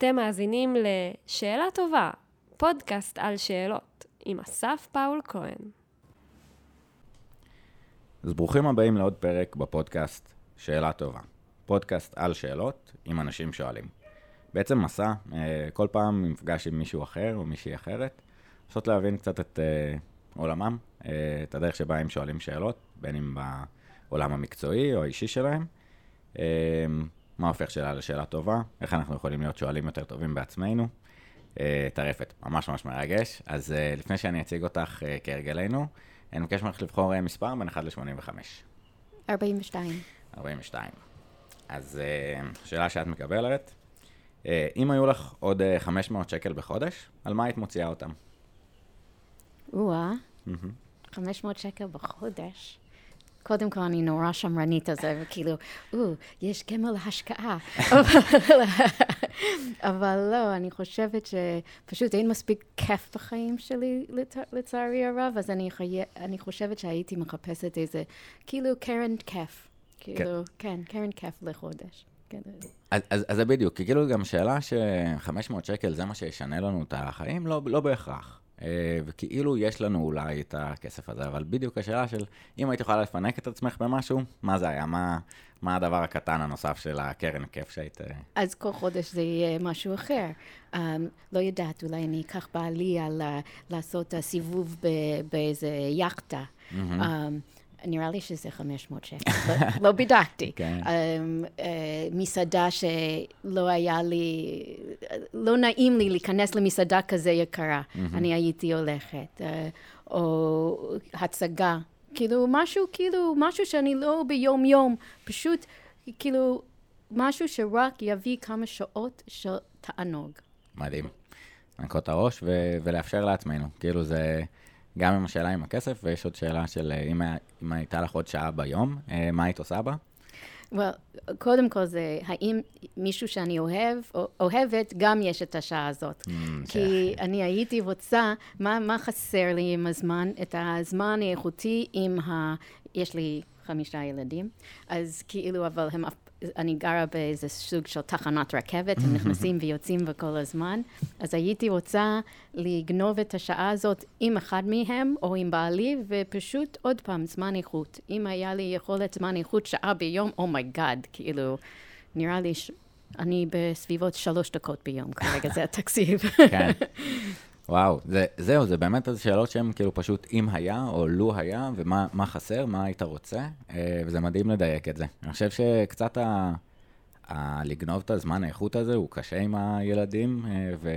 אתם מאזינים ל"שאלה טובה", פודקאסט על שאלות, עם אסף פאול כהן. אז ברוכים הבאים לעוד פרק בפודקאסט שאלה טובה. פודקאסט על שאלות עם אנשים שואלים. בעצם מסע, אה, כל פעם מפגש עם מישהו אחר או מישהי אחרת, לנסות להבין קצת את אה, עולמם, אה, את הדרך שבה הם שואלים שאלות, בין אם בעולם המקצועי או האישי שלהם. מה הופך שאלה לשאלה טובה, איך אנחנו יכולים להיות שואלים יותר טובים בעצמנו. טרפת, ממש ממש מרגש. אז לפני שאני אציג אותך כהרגלנו, אני מבקש ממך לבחור מספר בין 1 ל-85. 42. 42. אז שאלה שאת מקבלת, אם היו לך עוד 500 שקל בחודש, על מה היית מוציאה אותם? או-אה, 500 שקל בחודש. קודם כל, אני נורא שמרנית על זה, וכאילו, או, יש גמל להשקעה. אבל לא, אני חושבת שפשוט אין מספיק כיף בחיים שלי, לצערי הרב, אז אני, חי... אני חושבת שהייתי מחפשת איזה, כאילו, קרן כיף. כאילו, כן, קרן כיף לחודש. אז, אז, אז זה בדיוק, כי כאילו גם שאלה ש-500 שקל זה מה שישנה לנו את החיים, לא, לא בהכרח. אה, וכאילו יש לנו אולי את הכסף הזה, אבל בדיוק השאלה של אם היית יכולה לפנק את עצמך במשהו, מה זה היה? מה, מה הדבר הקטן הנוסף של הקרן כיף שהיית... אה? אז כל חודש זה יהיה משהו אחר. Um, לא יודעת, אולי אני אקח בעלי על לעשות סיבוב באיזה יאכטה. Mm-hmm. Um, נראה לי שזה 500 שקל, לא, לא בדקתי. כן. Um, uh, מסעדה שלא היה לי, לא נעים לי להיכנס למסעדה כזה יקרה, mm-hmm. אני הייתי הולכת. Uh, או הצגה, כאילו משהו, כאילו משהו שאני לא ביום-יום, פשוט כאילו משהו שרק יביא כמה שעות של תענוג. מדהים. לנקות את הראש ו- ולאפשר לעצמנו, כאילו זה... גם עם השאלה עם הכסף, ויש עוד שאלה של אה, אם, אם הייתה לך עוד שעה ביום, אה, מה היית עושה בה? Well, קודם כל זה, האם מישהו שאני אוהב, או אוהבת, גם יש את השעה הזאת. Mm, כי yeah. אני הייתי רוצה, מה, מה חסר לי עם הזמן? את הזמן האיכותי עם ה... יש לי חמישה ילדים, אז כאילו, אבל הם אף אני גרה באיזה סוג של תחנת רכבת, הם נכנסים ויוצאים בכל הזמן, אז הייתי רוצה לגנוב את השעה הזאת עם אחד מהם או עם בעלי, ופשוט עוד פעם, זמן איכות. אם היה לי יכולת זמן איכות שעה ביום, oh my god, oh כאילו, נראה לי ש... אני בסביבות שלוש דקות ביום כרגע, זה התקציב. כן. וואו, זה, זהו, זה באמת איזה שאלות שהן כאילו פשוט אם היה או לו היה, ומה חסר, מה היית רוצה, אה, וזה מדהים לדייק את זה. אני חושב שקצת ה, ה, לגנוב את הזמן האיכות הזה הוא קשה עם הילדים אה, ו,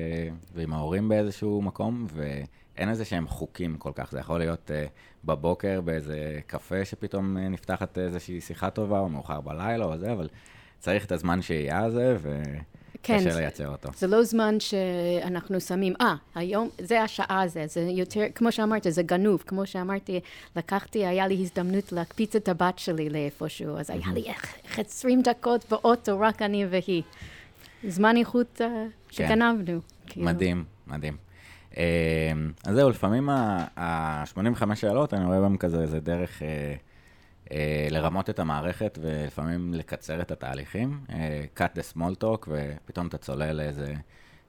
ועם ההורים באיזשהו מקום, ואין איזה שהם חוקים כל כך. זה יכול להיות אה, בבוקר באיזה קפה שפתאום נפתחת איזושהי שיחה טובה, או מאוחר בלילה או זה, אבל צריך את הזמן שהייה הזה, ו... כן, קשה לייצר אותו. זה לא זמן שאנחנו שמים, אה, היום, זה השעה הזה, זה יותר, כמו שאמרת, זה גנוב. כמו שאמרתי, לקחתי, היה לי הזדמנות להקפיץ את הבת שלי לאיפשהו, אז היה לי עשרים דקות באוטו, רק אני והיא. זמן איכות uh, שגנבנו. כן. מדהים, מדהים. Uh, אז זהו, לפעמים ה-85 שאלות, אני רואה בהם כזה, איזה דרך... Uh, לרמות את המערכת ולפעמים לקצר את התהליכים, אה, cut the small talk, ופתאום אתה צולל לאיזה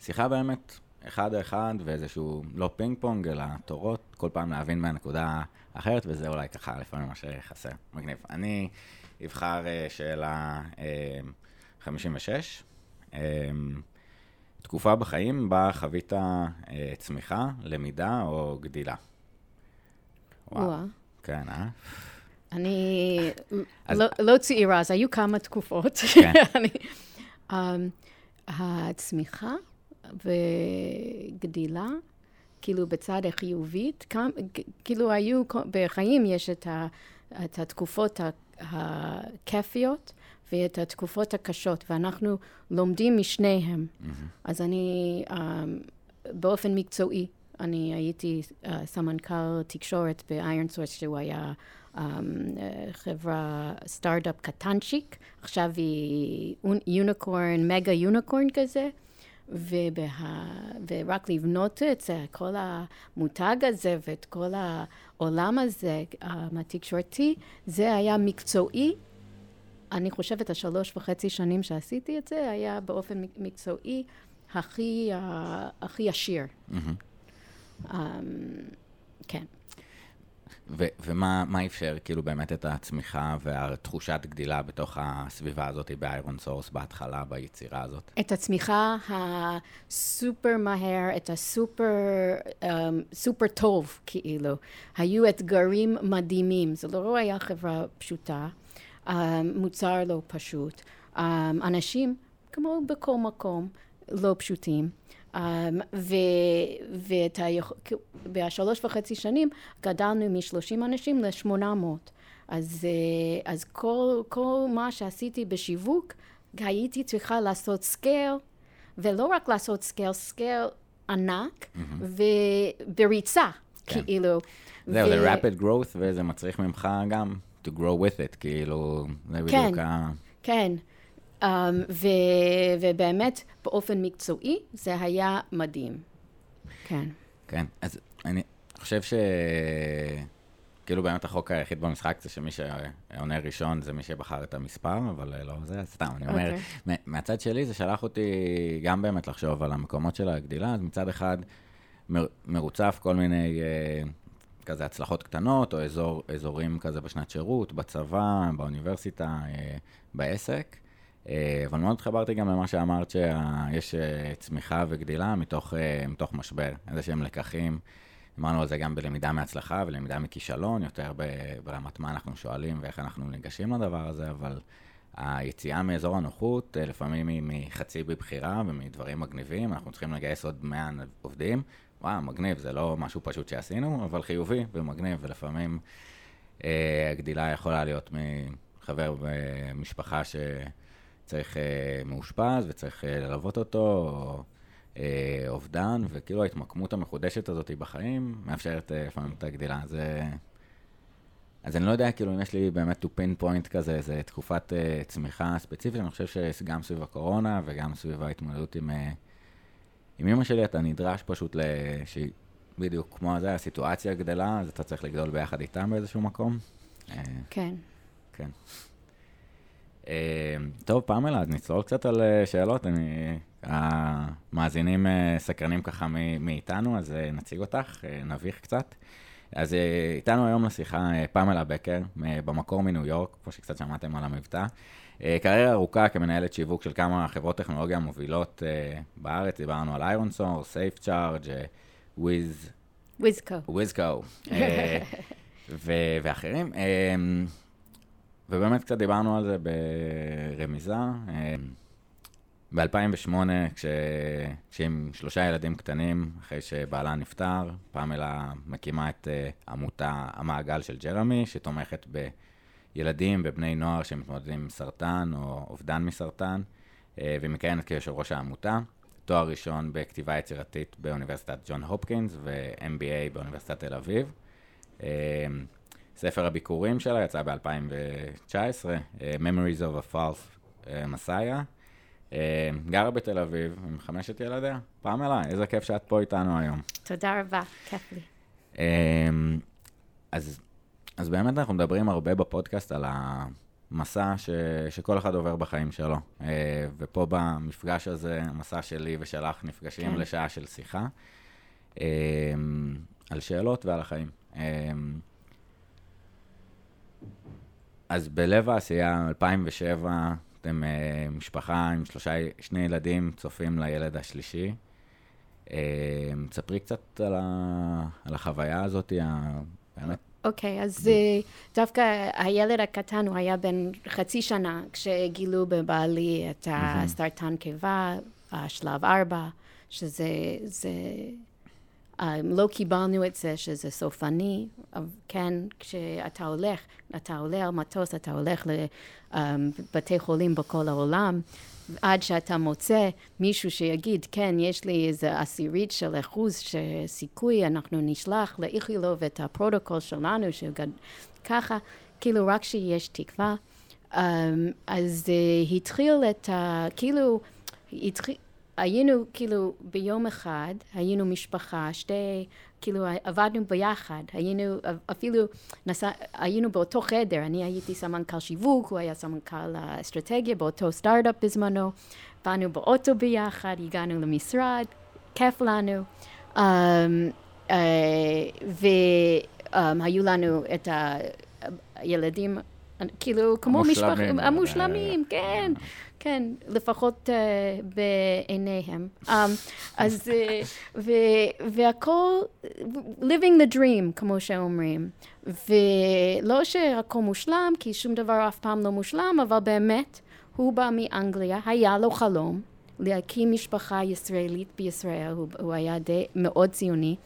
שיחה באמת, אחד אחד, ואיזשהו לא פינג פונג, אלא תורות, כל פעם להבין מהנקודה האחרת, וזה אולי ככה לפעמים מה שחסר. מגניב. אני אבחר אה, שאלה 56. תקופה בחיים בה חווית צמיחה, למידה או גדילה. וואו. כן, אה? אני אז... לא, לא צעירה, אז היו כמה תקופות. כן. אני, um, הצמיחה וגדילה, כאילו בצד החיובית, כמה, כאילו היו, בחיים יש את, ה, את התקופות הכיפיות ואת התקופות הקשות, ואנחנו לומדים משניהם. Mm-hmm. אז אני, um, באופן מקצועי, אני הייתי uh, סמנכ"ל תקשורת ב-iron source, שהוא היה חברה, סטארט-אפ קטנצ'יק, עכשיו היא יוניקורן, מגה יוניקורן כזה. ובה, ורק לבנות את זה, כל המותג הזה ואת כל העולם הזה um, התקשורתי, זה היה מקצועי. אני חושבת, השלוש וחצי שנים שעשיתי את זה, היה באופן מקצועי הכי, uh, הכי עשיר. Mm-hmm. Um, כן. ו- ומה מה אפשר כאילו באמת את הצמיחה והתחושת גדילה בתוך הסביבה הזאת באיירון סורס בהתחלה, ביצירה הזאת? את הצמיחה הסופר מהר, את הסופר um, סופר טוב, כאילו. היו אתגרים מדהימים. זה לא היה חברה פשוטה, um, מוצר לא פשוט. Um, אנשים, כמו בכל מקום, לא פשוטים. Um, ו, ואת ה... בשלוש וחצי שנים גדלנו מ-30 אנשים ל-800. אז, uh, אז כל, כל מה שעשיתי בשיווק, הייתי צריכה לעשות scale, ולא רק לעשות scale, scale ענק, mm-hmm. ובריצה, כן. כאילו. זהו. זה rapid growth, וזה מצריך ממך גם to grow with it, כאילו, זה כן, בדיוק ה... כן. Um, ו, ובאמת, באופן מקצועי, זה היה מדהים. כן. כן, אז אני חושב ש... כאילו באמת החוק היחיד במשחק זה שמי שעונה ראשון זה מי שבחר את המספר, אבל לא זה, סתם, אני אומר, okay. אוקיי. מהצד שלי זה שלח אותי גם באמת לחשוב על המקומות של הגדילה, אז מצד אחד מרוצף כל מיני uh, כזה הצלחות קטנות, או אזור, אזורים כזה בשנת שירות, בצבא, באוניברסיטה, uh, בעסק. Uh, אבל מאוד התחברתי גם למה שאמרת שיש uh, צמיחה וגדילה מתוך, uh, מתוך משבר, איזה שהם לקחים. אמרנו על זה גם בלמידה מהצלחה ולמידה מכישלון, יותר ברמת מה אנחנו שואלים ואיך אנחנו ניגשים לדבר הזה, אבל היציאה מאזור הנוחות, אה, לפעמים היא מחצי בבחירה ומדברים מגניבים, אנחנו צריכים לגייס עוד 100 עובדים, וואו, מגניב, זה לא משהו פשוט שעשינו, אבל חיובי ומגניב, ולפעמים אה, הגדילה יכולה להיות מחבר במשפחה שצריך אה, מאושפז וצריך אה, ללוות אותו, או... אה, אובדן, וכאילו ההתמקמות המחודשת הזאת בחיים מאפשרת לפעמים את הגדילה. אז, אה, אז אני לא יודע כאילו אם יש לי באמת to pin point כזה, איזה תקופת אה, צמיחה ספציפית, אני חושב שגם סביב הקורונה וגם סביב ההתמודדות עם, אה, עם אמא שלי, אתה נדרש פשוט ל... שהיא בדיוק כמו זה, הסיטואציה גדלה, אז אתה צריך לגדול ביחד איתם באיזשהו מקום. כן. כן. אה, טוב, פמלה, אז נצלול קצת על אה, שאלות. אני המאזינים אה, סקרנים ככה מאיתנו, אז נציג אותך, נביך קצת. אז איתנו היום לשיחה פמלה בקר, במקור מניו יורק, כמו שקצת שמעתם על המבטא. קריירה ארוכה כמנהלת שיווק של כמה חברות טכנולוגיה מובילות בארץ, דיברנו על איירון סור, סייף צ'ארג', וויז... וויזקו. וויזקו. ואחרים. ובאמת קצת דיברנו על זה ברמיזה. ב-2008, כש... כשהם שלושה ילדים קטנים, אחרי שבעלה נפטר, פמלה מקימה את uh, עמותה המעגל של ג'רמי, שתומכת בילדים ובני נוער שמתמודדים עם סרטן או אובדן מסרטן, uh, ומכהנת כיושב ראש העמותה. תואר ראשון בכתיבה יצירתית באוניברסיטת ג'ון הופקינס ו-MBA באוניברסיטת תל אביב. Uh, ספר הביקורים שלה יצא ב-2019, uh, Memories of a False Messiah. אה, גרה בתל אביב עם חמשת ילדיה. פמלה, איזה כיף שאת פה איתנו היום. תודה רבה, כיף לי. אה, אז, אז באמת אנחנו מדברים הרבה בפודקאסט על המסע ש, שכל אחד עובר בחיים שלו. אה, ופה במפגש הזה, המסע שלי ושלך נפגשים כן. לשעה של שיחה. על שאלות ועל החיים. אז בלב העשייה, 2007, אתם uh, משפחה עם שלושה, שני ילדים, צופים לילד השלישי. Uh, ספרי קצת על, ה, על החוויה הזאת, באמת. אוקיי, okay, אז uh, דווקא הילד הקטן, הוא היה בן חצי שנה כשגילו בבעלי את הסרטן קיבה, השלב ארבע, שזה... זה, לא קיבלנו את זה שזה סופני, כן, כשאתה הולך, אתה עולה על מטוס, אתה הולך לבתי חולים בכל העולם, עד שאתה מוצא מישהו שיגיד, כן, יש לי איזה עשירית של אחוז שסיכוי, אנחנו נשלח לאיכילוב את הפרוטוקול שלנו, שגד... ככה, כאילו רק שיש תקווה. Um, אז התחיל את ה... כאילו, התחיל... היינו כאילו ביום אחד, היינו משפחה, שתי, כאילו עבדנו ביחד, היינו אפילו, נסע, היינו באותו חדר, אני הייתי סמנכ"ל שיווק, הוא היה סמנכ"ל אסטרטגיה באותו סטארט-אפ בזמנו, באנו באוטו ביחד, הגענו למשרד, כיף לנו, um, uh, והיו um, לנו את הילדים כאילו, כמו משפחים, המושלמים, כן, כן, לפחות uh, בעיניהם. Um, אז, והכל, living the dream, כמו שאומרים. ולא שהכל מושלם, כי שום דבר אף פעם לא מושלם, אבל באמת, הוא בא מאנגליה, היה לו חלום להקים משפחה ישראלית בישראל, הוא, הוא היה די מאוד ציוני.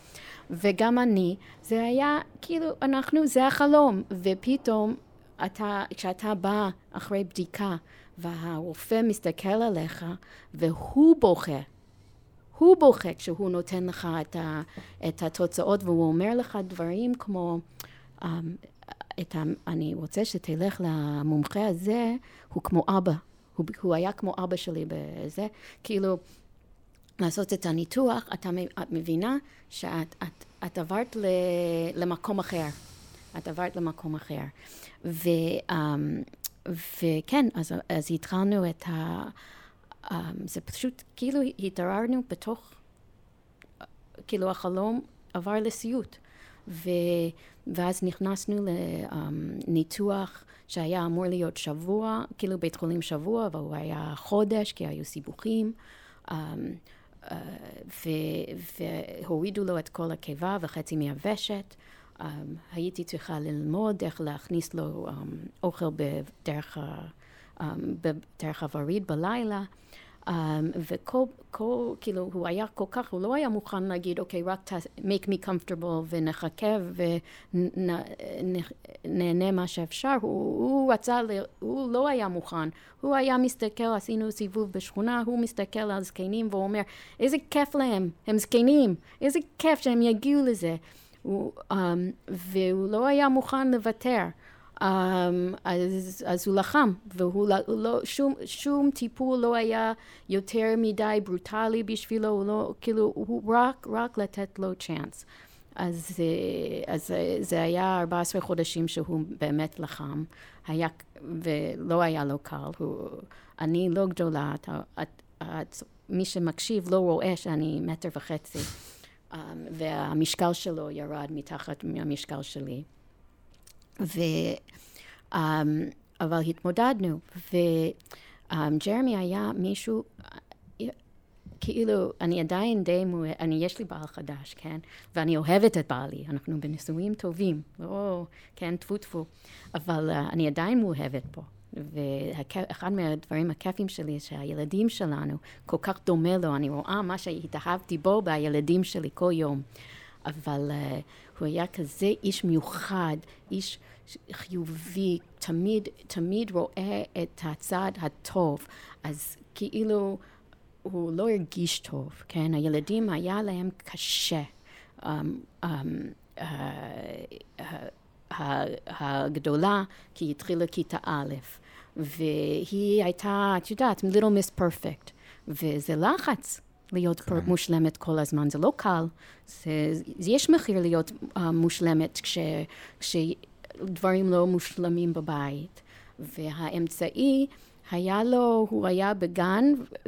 וגם אני, זה היה כאילו, אנחנו, זה החלום, ופתאום אתה, כשאתה בא אחרי בדיקה והרופא מסתכל עליך והוא בוכה, הוא בוכה כשהוא נותן לך את, ה, את התוצאות והוא אומר לך דברים כמו, um, את ה, אני רוצה שתלך למומחה הזה, הוא כמו אבא, הוא, הוא היה כמו אבא שלי בזה, כאילו לעשות את הניתוח, אתה, את מבינה שאת את, את עברת ל, למקום אחר. את עברת למקום אחר. ו, um, וכן, אז, אז התחלנו את ה... Um, זה פשוט, כאילו התעררנו בתוך, כאילו החלום עבר לסיוט. ו, ואז נכנסנו לניתוח um, שהיה אמור להיות שבוע, כאילו בית חולים שבוע, אבל הוא היה חודש, כי היו סיבוכים. Um, uh, והורידו לו את כל הקיבה וחצי מהוושת. Um, הייתי צריכה ללמוד איך להכניס לו um, אוכל בדרך, um, בדרך הווריד בלילה. Um, וכל, כל, כאילו, הוא היה כל כך, הוא לא היה מוכן להגיד, אוקיי, רק ת, make me comfortable ונחכה ונהנה מה שאפשר. הוא, הוא רצה, ל, הוא לא היה מוכן. הוא היה מסתכל, עשינו סיבוב בשכונה, הוא מסתכל על זקנים ואומר, איזה כיף להם, הם זקנים, איזה כיף שהם יגיעו לזה. הוא, um, והוא לא היה מוכן לוותר. Um, אז, אז הוא לחם, והוא לא, שום, שום טיפול לא היה יותר מדי ברוטלי בשבילו, הוא לא, כאילו, הוא רק, רק לתת לו צ'אנס. אז, אז זה היה 14 חודשים שהוא באמת לחם, היה, ולא היה לו קל. הוא, אני לא גדולה, את, את, את, מי שמקשיב לא רואה שאני מטר וחצי. Um, והמשקל שלו ירד מתחת מהמשקל שלי. ו, um, אבל התמודדנו, וג'רמי um, היה מישהו, כאילו, אני עדיין די, אני, יש לי בעל חדש, כן? ואני אוהבת את בעלי, אנחנו בנישואים טובים, לא, כן, טפו טפו, אבל uh, אני עדיין מאוהבת בו. ואחד מהדברים הכיפים שלי, שהילדים שלנו כל כך דומה לו, אני רואה מה שהתאהבתי בו בילדים שלי כל יום. אבל uh, הוא היה כזה איש מיוחד, איש חיובי, תמיד, תמיד רואה את הצד הטוב. אז כאילו, הוא לא הרגיש טוב, כן? הילדים היה להם קשה. Um, um, uh, uh, הגדולה, כי היא התחילה כיתה א', והיא הייתה, את יודעת, little miss perfect, וזה לחץ. להיות כן. מושלמת כל הזמן, זה לא קל. זה, זה יש מחיר להיות uh, מושלמת כש, כשדברים לא מושלמים בבית. והאמצעי, היה לו, הוא היה בגן,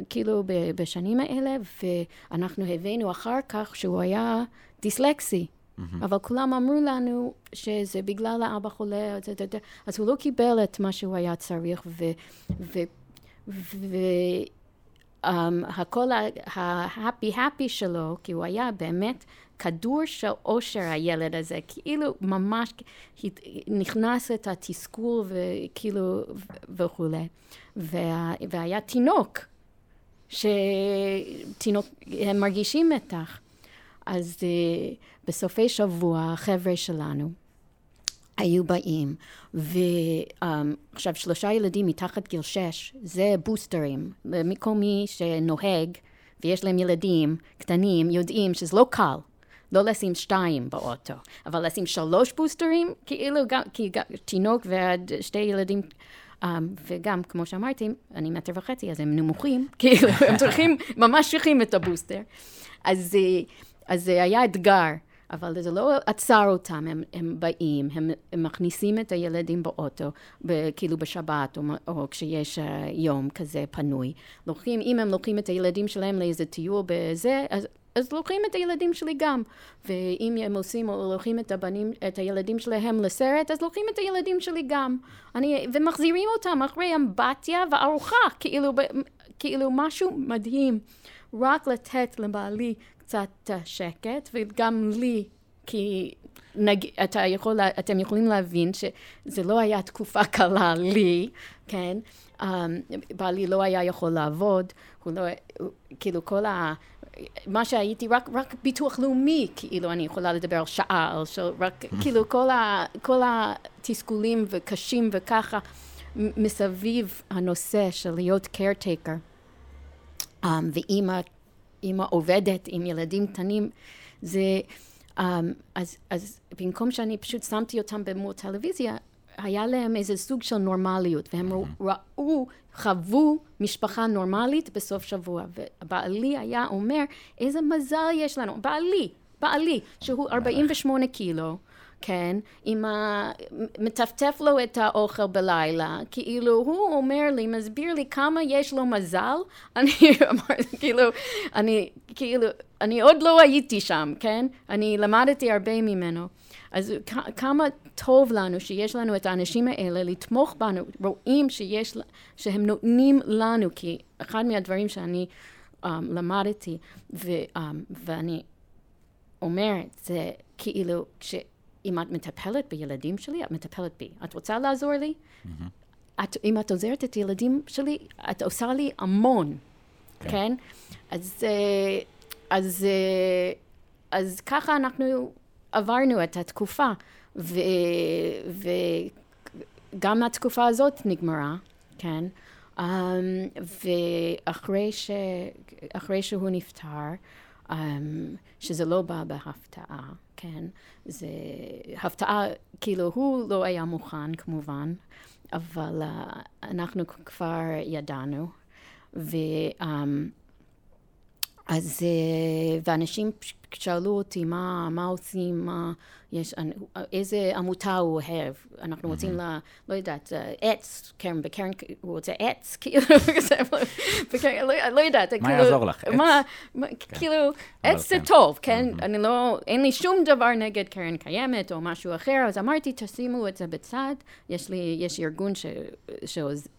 כאילו בשנים האלה, ואנחנו הבאנו אחר כך שהוא היה דיסלקסי. Mm-hmm. אבל כולם אמרו לנו שזה בגלל האבא חולה, אז הוא לא קיבל את מה שהוא היה צריך, והכל ההפי הפי שלו, כי הוא היה באמת כדור של אושר הילד הזה, כאילו ממש נכנס את התסכול וכאילו וכולי. וה, והיה תינוק, שתינוק, הם מרגישים מתח. אז uh, בסופי שבוע החבר'ה שלנו היו באים, ועכשיו um, שלושה ילדים מתחת גיל שש, זה בוסטרים. מכל מי שנוהג ויש להם ילדים קטנים, יודעים שזה לא קל. לא לשים שתיים באוטו, אבל לשים שלוש בוסטרים, כאילו גם, כי גם תינוק ושתי ילדים Um, וגם, כמו שאמרתי, אני מטר וחצי, אז הם נמוכים, כאילו, הם צריכים, ממש צריכים את הבוסטר. אז, אה, אז זה היה אתגר. אבל זה לא עצר אותם, הם, הם באים, הם, הם מכניסים את הילדים באוטו, ב, כאילו בשבת, או, או כשיש uh, יום כזה פנוי. לוקחים, אם הם לוקחים את הילדים שלהם לאיזה טיול בזה, אז, אז לוקחים את הילדים שלי גם. ואם הם עושים, או לוקחים את הבנים, את הילדים שלהם לסרט, אז לוקחים את הילדים שלי גם. אני, ומחזירים אותם אחרי אמבטיה וארוחה, כאילו, כאילו משהו מדהים. רק לתת לבעלי קצת שקט, וגם לי, כי נג... אתה יכול, אתם יכולים להבין שזה לא היה תקופה קלה לי, כן? Um, בעלי לא היה יכול לעבוד, הוא לא, הוא, כאילו כל ה... מה שהייתי, רק, רק ביטוח לאומי, כאילו, אני יכולה לדבר על שעה, על של, רק, כאילו, כל, ה, כל התסכולים וקשים וככה, מסביב הנושא של להיות caretaker. Um, ואימא אימא עובדת עם ילדים קטנים, זה... Um, אז, אז במקום שאני פשוט שמתי אותם במות טלוויזיה, היה להם איזה סוג של נורמליות, והם mm-hmm. ראו, חוו משפחה נורמלית בסוף שבוע. ובעלי היה אומר, איזה מזל יש לנו. בעלי, בעלי, שהוא 48 קילו. כן, עם ה... מטפטף לו את האוכל בלילה, כאילו הוא אומר לי, מסביר לי כמה יש לו מזל, אני אמרתי, כאילו, אני, כאילו, אני עוד לא הייתי שם, כן? אני למדתי הרבה ממנו. אז כמה טוב לנו שיש לנו את האנשים האלה לתמוך בנו, רואים שיש, שהם נותנים לנו, כי אחד מהדברים שאני um, למדתי, ו, um, ואני אומרת, זה כאילו, כש... אם את מטפלת בילדים שלי, את מטפלת בי. את רוצה לעזור לי? Mm-hmm. את, אם את עוזרת את הילדים שלי, את עושה לי המון, כן? כן? אז, אה, אז, אה, אז ככה אנחנו עברנו את התקופה, ו, וגם התקופה הזאת נגמרה, כן? Um, ואחרי ש, שהוא נפטר, um, שזה לא בא בהפתעה, כן? זה הפתעה, כאילו הוא לא היה מוכן כמובן, אבל uh, אנחנו כבר ידענו. ו... Um, אז, uh, ואנשים שאלו אותי מה, מה עושים, מה יש, איזה עמותה הוא אוהב. אנחנו רוצים, ל, לא יודעת, עץ, קרן, בקרן, הוא רוצה עץ, כאילו, לא יודעת. מה יעזור לך? עץ? כאילו, עץ זה טוב, כן? אני לא, אין לי שום דבר נגד קרן קיימת או משהו אחר, אז אמרתי, תשימו את זה בצד. יש לי, יש ארגון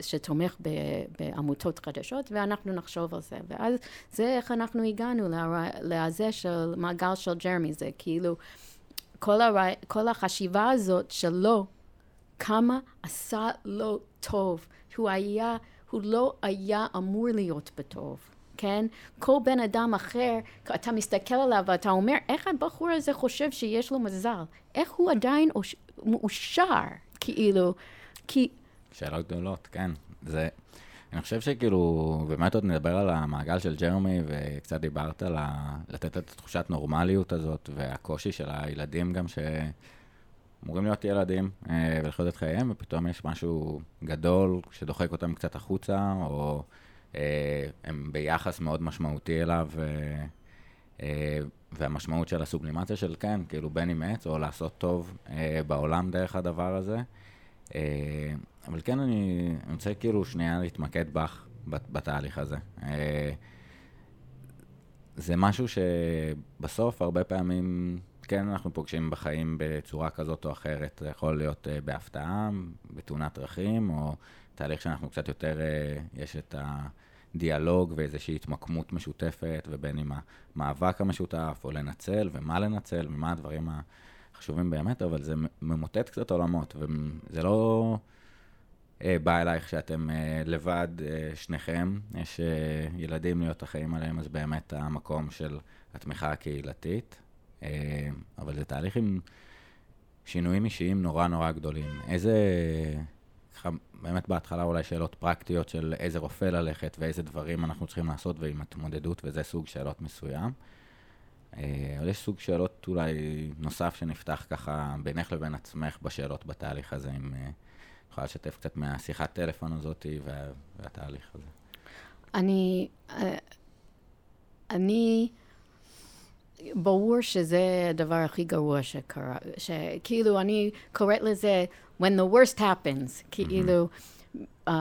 שתומך בעמותות חדשות, ואנחנו נחשוב על זה. ואז זה איך אנחנו הגענו לזה של מעגל של ג'רמי, זה כאילו... כל, הר... כל החשיבה הזאת שלו, כמה עשה לו טוב. הוא היה, הוא לא היה אמור להיות בטוב, כן? כל בן אדם אחר, אתה מסתכל עליו ואתה אומר, איך הבחור הזה חושב שיש לו מזל? איך הוא עדיין מאושר, כאילו? כי... שאלות גדולות, כן. זה... אני חושב שכאילו, באמת עוד נדבר על המעגל של ג'רמי, וקצת דיברת על ה... לתת את התחושת נורמליות הזאת, והקושי של הילדים גם שאמורים להיות ילדים אה, ולחיות את חייהם, ופתאום יש משהו גדול שדוחק אותם קצת החוצה, או אה, הם ביחס מאוד משמעותי אליו, אה, והמשמעות של הסובלימציה של כן, כאילו בין עם עץ, או לעשות טוב בעולם דרך הדבר הזה. אה, אבל כן, אני רוצה כאילו שנייה להתמקד בך בתהליך הזה. אה, זה משהו שבסוף הרבה פעמים כן אנחנו פוגשים בחיים בצורה כזאת או אחרת. זה יכול להיות uh, בהפתעה, בתאונת דרכים, או תהליך שאנחנו קצת יותר, יש את הדיאלוג ואיזושהי התמקמות משותפת, ובין עם המאבק המשותף, או לנצל, ומה לנצל, ומה הדברים ה... חשובים באמת, אבל זה ממוטט קצת עולמות, וזה לא אה, בא אלייך שאתם אה, לבד, אה, שניכם, יש אה, ילדים להיות אחראים עליהם, אז באמת המקום של התמיכה הקהילתית, אה, אבל זה תהליך עם שינויים אישיים נורא נורא גדולים. איזה, באמת בהתחלה אולי שאלות פרקטיות של איזה רופא ללכת ואיזה דברים אנחנו צריכים לעשות ועם התמודדות, וזה סוג שאלות מסוים. אה, אבל יש סוג שאלות אולי נוסף שנפתח ככה בינך לבין עצמך בשאלות בתהליך הזה, אם אה, יכולה לשתף קצת מהשיחת טלפון הזאת וה, והתהליך הזה. אני, אה, אני, ברור שזה הדבר הכי גרוע שקרה, שכאילו אני קוראת לזה when the worst happens, כאילו, um,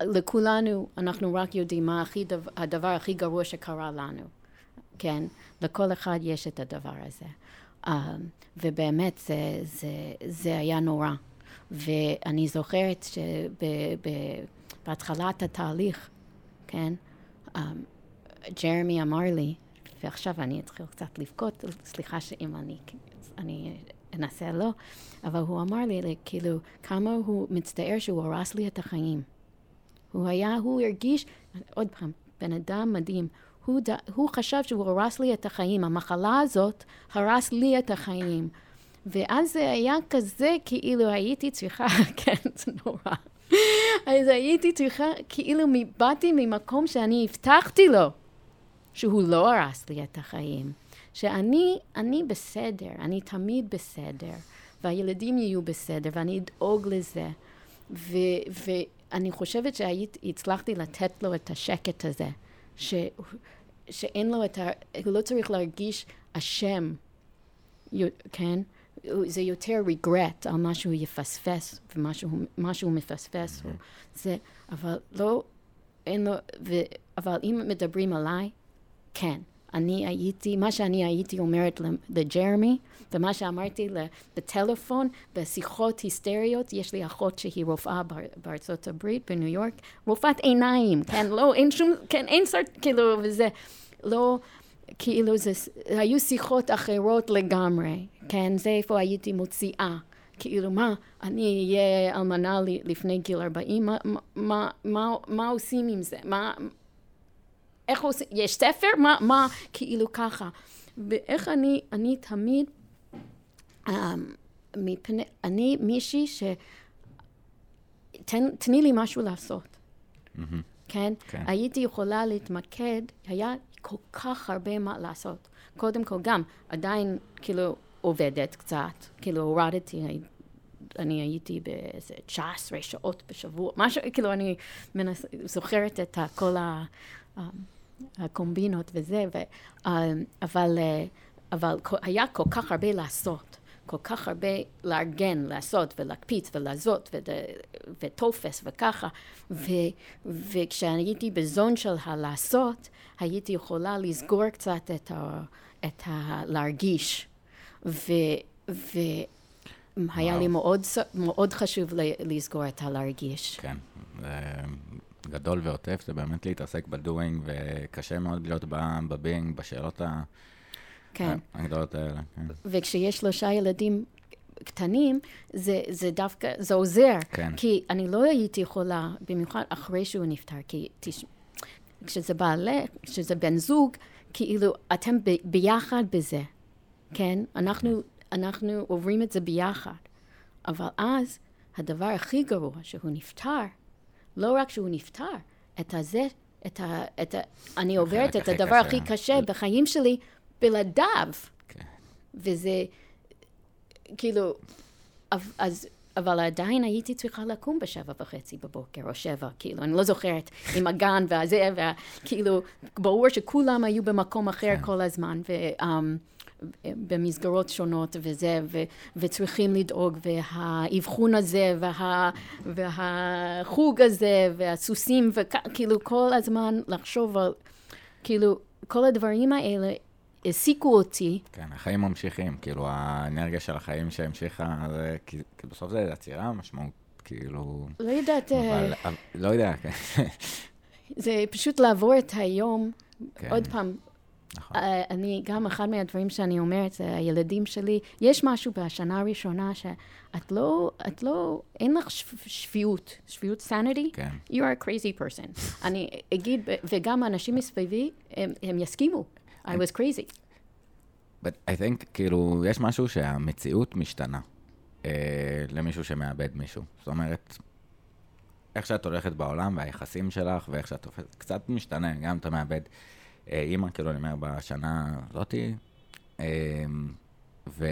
לכולנו, אנחנו רק יודעים מה הכי, הדבר הכי גרוע שקרה לנו, כן? לכל אחד יש את הדבר הזה. Um, ובאמת זה, זה, זה היה נורא. ואני זוכרת שבהתחלת התהליך, כן, um, ג'רמי אמר לי, ועכשיו אני אתחיל קצת לבכות, סליחה שאם אני, אני אנסה לא, אבל הוא אמר לי, כאילו, כמה הוא מצטער שהוא הרס לי את החיים. הוא היה, הוא הרגיש, עוד פעם, בן אדם מדהים. הוא, ד, הוא חשב שהוא הרס לי את החיים. המחלה הזאת הרס לי את החיים. ואז זה היה כזה, כאילו הייתי צריכה, כן, זה נורא. אז הייתי צריכה, כאילו באתי ממקום שאני הבטחתי לו שהוא לא הרס לי את החיים. שאני אני בסדר, אני תמיד בסדר, והילדים יהיו בסדר, ואני אדאוג לזה. ו, ואני חושבת שהצלחתי לתת לו את השקט הזה, ש, שאין לו את ה... הוא לא צריך להרגיש אשם, כן? זה יותר רגרט על מה שהוא יפספס ומה שהוא מפספס. Mm-hmm. זה, אבל לא, אין לו, ו, אבל אם מדברים עליי, כן. אני הייתי, מה שאני הייתי אומרת לג'רמי, ומה שאמרתי בטלפון, בשיחות היסטריות, יש לי אחות שהיא רופאה בארצות הברית, בניו יורק, רופאת עיניים, כן, לא, אין שום, כן, אין סרט, כאילו, וזה, לא, כאילו, זה, היו שיחות אחרות לגמרי, כן, זה איפה הייתי מוציאה. כאילו, מה, אני אהיה אלמנה לפני גיל 40? מה, מה, מה, מה עושים עם זה? מה, איך עושים, יש ספר? מה, מה, כאילו ככה. ואיך אני, אני תמיד, um, מפני, אני מישהי ש... תן, תני לי משהו לעשות. Mm-hmm. כן? כן? הייתי יכולה להתמקד, היה כל כך הרבה מה לעשות. קודם כל, גם עדיין, כאילו, עובדת קצת, כאילו, הורדתי, אני הייתי באיזה 19 שעות בשבוע, משהו, כאילו, אני מנס, זוכרת את כל ה... הקומבינות וזה, ו, אה, אבל, אה, אבל היה כל כך הרבה לעשות, כל כך הרבה לארגן, לעשות ולהקפיץ ולעזות וטופס וככה, ו, וכשאני הייתי בזון של הלעשות, הייתי יכולה לסגור קצת את ה... את ה להרגיש. ו... ו היה לי מאוד, מאוד חשוב לסגור את הלהרגיש. כן, גדול ועוטף, זה באמת להתעסק בדואינג, וקשה מאוד להיות בבינג, בשאלות כן. הגדולות האלה. כן. וכשיש שלושה ילדים קטנים, זה, זה דווקא, זה עוזר. כן. כי אני לא הייתי יכולה, במיוחד אחרי שהוא נפטר, כי תש... כשזה בעלה, כשזה בן זוג, כאילו, אתם ב, ביחד בזה, כן? אנחנו, אנחנו עוברים את זה ביחד. אבל אז, הדבר הכי גרוע, שהוא נפטר, לא רק שהוא נפטר, את הזה, את ה... את ה אני עוברת את הדבר הכי קשה בחיים שלי בלעדיו. כן. וזה, כאילו, אז, אבל עדיין הייתי צריכה לקום בשבע וחצי בבוקר, או שבע, כאילו, אני לא זוכרת, עם הגן והזה, וכאילו, ברור שכולם היו במקום אחר כן. כל הזמן, ו... Um, במסגרות שונות וזה, ו, וצריכים לדאוג, והאבחון הזה, וה, והחוג הזה, והסוסים, וכאילו כל הזמן לחשוב על, כאילו, כל הדברים האלה העסיקו אותי. כן, החיים ממשיכים, כאילו, האנרגיה של החיים שהמשיכה, זה, כי, כי בסוף זה עצירה, משמעות, כאילו... לא יודעת... אבל, אבל, לא יודע, כן. זה פשוט לעבור את היום, כן. עוד פעם, נכון. אה, אני, גם אחד מהדברים שאני אומרת, זה הילדים שלי, יש משהו בשנה הראשונה שאת לא, את לא, אין לך שפיות, שפיות סניטי, כן. you are a crazy person. אני אגיד, וגם אנשים מסביבי, הם, הם יסכימו, I was crazy. But I think, כאילו, יש משהו שהמציאות משתנה אה, למישהו שמאבד מישהו. זאת אומרת, איך שאת הולכת בעולם והיחסים שלך ואיך שאת הופכת, קצת משתנה, גם אתה מאבד. אה, אימא, כאילו, אני אומר, בשנה הזאתי, אה, ו...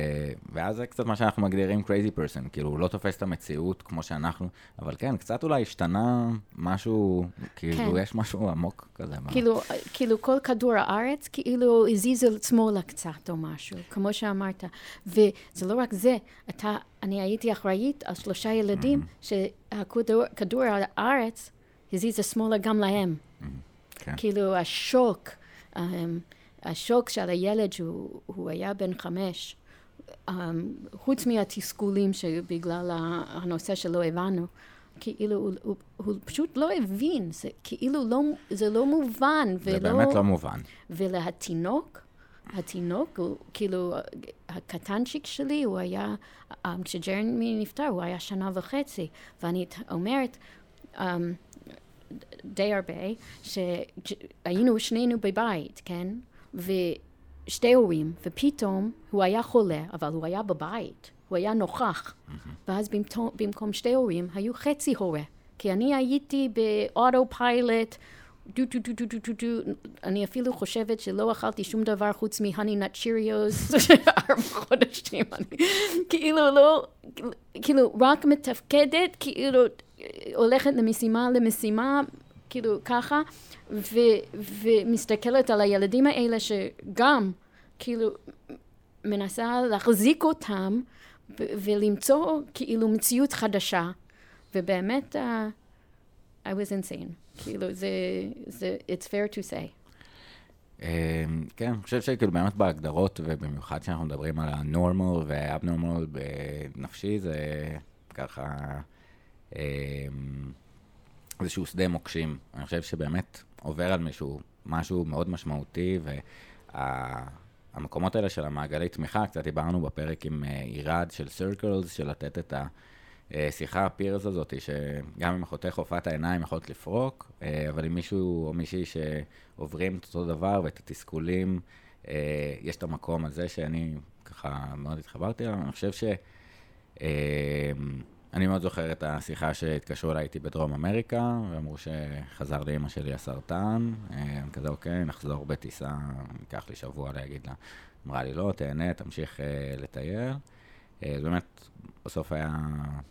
ואז זה קצת מה שאנחנו מגדירים crazy person, כאילו הוא לא תופס את המציאות כמו שאנחנו, אבל כן, קצת אולי השתנה משהו, כאילו כן. יש משהו עמוק כזה. כאילו, כאילו כל כדור הארץ, כאילו הזיז שמאלה קצת או משהו, כמו שאמרת. וזה לא רק זה, אתה, אני הייתי אחראית על שלושה ילדים, שהכדור כדור הארץ הזיז שמאלה גם להם. כן. כאילו השוק, השוק של הילד שהוא הוא היה בן חמש, um, חוץ מהתסכולים שבגלל הנושא שלא הבנו, כאילו הוא, הוא, הוא פשוט לא הבין, זה כאילו לא, זה לא מובן, זה ולא... באמת לא מובן. ולתינוק, התינוק, הוא, כאילו, הקטנצ'יק שלי, הוא היה, um, כשג'רמי נפטר, הוא היה שנה וחצי, ואני אומרת, um, די הרבה, שהיינו שנינו בבית, כן? ושתי הורים, ופתאום הוא היה חולה, אבל הוא היה בבית, הוא היה נוכח. ואז במקום, במקום שתי הורים, היו חצי הורה. כי אני הייתי באוטו פיילוט, דו דו דו דו דו דו דו, אני אפילו חושבת שלא אכלתי שום דבר חוץ מהני נאט שיריוס, ארבע חודשים, אני כאילו לא, כאילו רק מתפקדת, כאילו הולכת למשימה למשימה, כאילו ככה, ו, ומסתכלת על הילדים האלה שגם, כאילו, מנסה להחזיק אותם ולמצוא כאילו מציאות חדשה, ובאמת, uh, I was insane. כאילו, זה, זה, it's fair to say. אה, כן, אני חושב שכאילו באמת בהגדרות, ובמיוחד כשאנחנו מדברים על ה-normal וה-abnormal בנפשי, זה ככה אה, איזשהו שדה מוקשים. אני חושב שבאמת עובר על מישהו משהו מאוד משמעותי, והמקומות האלה של המעגלי תמיכה, קצת דיברנו בפרק עם אה, עירד של circles, של לתת את ה... אה, הפירס הזאת, שגם אם אחותך הופעת העיניים יכולת לפרוק, אה, אבל אם מישהו או מישהי שעוברים את אותו דבר ואת התסכולים, יש את המקום הזה שאני ככה מאוד התחברתי אליו. אני חושב ש... אני מאוד זוכר את השיחה שהתקשרו אליי איתי בדרום אמריקה, ואמרו שחזר לאימא שלי הסרטן, אה, כזה אוקיי, נחזור בטיסה, ייקח לי שבוע להגיד לה. אמרה לי, לא, תהנה, תמשיך אה, לטייל. אה, זה באמת, בסוף היה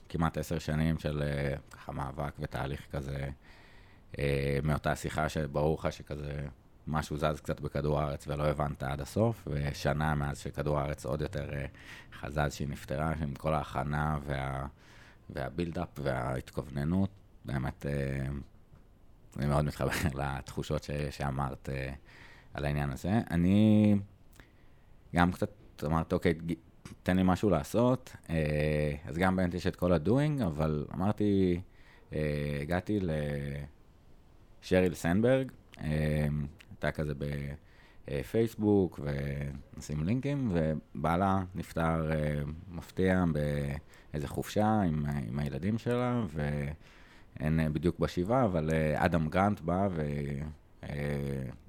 כמעט עשר שנים של אה, ככה מאבק ותהליך כזה, אה, מאותה שיחה שברור לך שכזה משהו זז קצת בכדור הארץ ולא הבנת עד הסוף, ושנה מאז שכדור הארץ עוד יותר אה, חזז שהיא נפטרה, עם כל ההכנה וה, והבילדאפ וההתכווננות, באמת, אה, אני מאוד מתחבר לתחושות ש, שאמרת אה, על העניין הזה. אני גם קצת אמרת, אוקיי, תן לי משהו לעשות, אה, אז גם באמת יש את כל הדוינג, אבל אמרתי, הגעתי לשריל סנברג, אה, הייתה כזה בפייסבוק, ונשים לינקים, ובעלה נפטר אה, מפתיע באיזה חופשה עם, עם הילדים שלה, אה, בדיוק בשבעה, אבל אה, אדם גרנט בא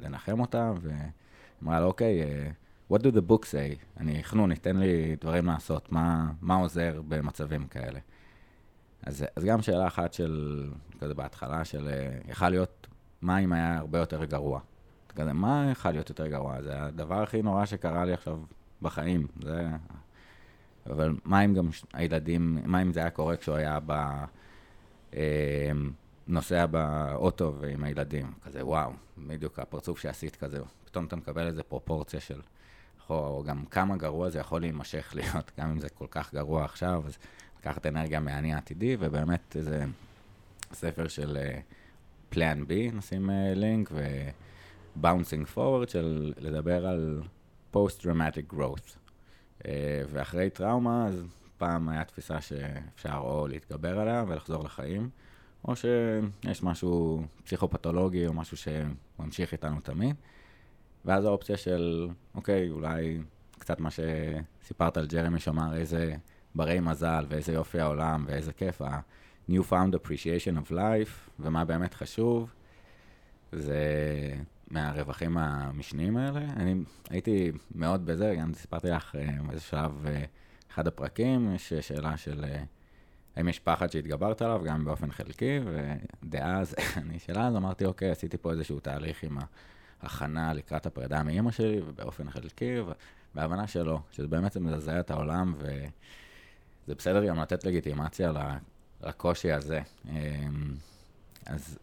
ולנחם אותה, ואמרה לו, אוקיי, אה, what do the book say? אני, חנוני, תן לי דברים לעשות, מה, מה עוזר במצבים כאלה? אז, אז גם שאלה אחת של, כזה בהתחלה, של אה, יכל להיות, מה אם היה הרבה יותר גרוע? כזה, מה יכל להיות יותר גרוע? זה הדבר הכי נורא שקרה לי עכשיו בחיים. זה... אבל מה אם גם הילדים, מה אם זה היה קורה כשהוא היה ב... אה, נוסע באוטו ועם הילדים, כזה וואו, בדיוק הפרצוף שעשית כזה, פתאום אתה מקבל איזה פרופורציה של, או גם כמה גרוע זה יכול להימשך להיות, גם אם זה כל כך גרוע עכשיו, אז לקחת אנרגיה מהאני העתידי, ובאמת איזה ספר של uh, Plan B, נשים uh, לינק, ו-Bouncing Forward, של לדבר על Post-Dramatic Growth. Uh, ואחרי טראומה, אז פעם היה תפיסה שאפשר או להתגבר עליה ולחזור לחיים, או שיש משהו פסיכופתולוגי או משהו שממשיך איתנו תמיד. ואז האופציה של, אוקיי, אולי קצת מה שסיפרת על ג'רמי שאמר, איזה ברי מזל ואיזה יופי העולם ואיזה כיף, ה-new found appreciation of life, ומה באמת חשוב, זה מהרווחים המשניים האלה. אני הייתי מאוד בזה, גם סיפרתי לך אה, באיזה שלב, אה, אחד הפרקים, יש שאלה של אה, האם יש פחד שהתגברת עליו, גם באופן חלקי, ודאז, אני שאלה, אז אמרתי, אוקיי, עשיתי פה איזשהו תהליך עם הכנה לקראת הפרידה מאימא שלי, ובאופן חלקי, בהבנה שלא, שזה באמת מזעזע את העולם, וזה בסדר גם לתת לגיטימציה לקושי הזה. אמ, אז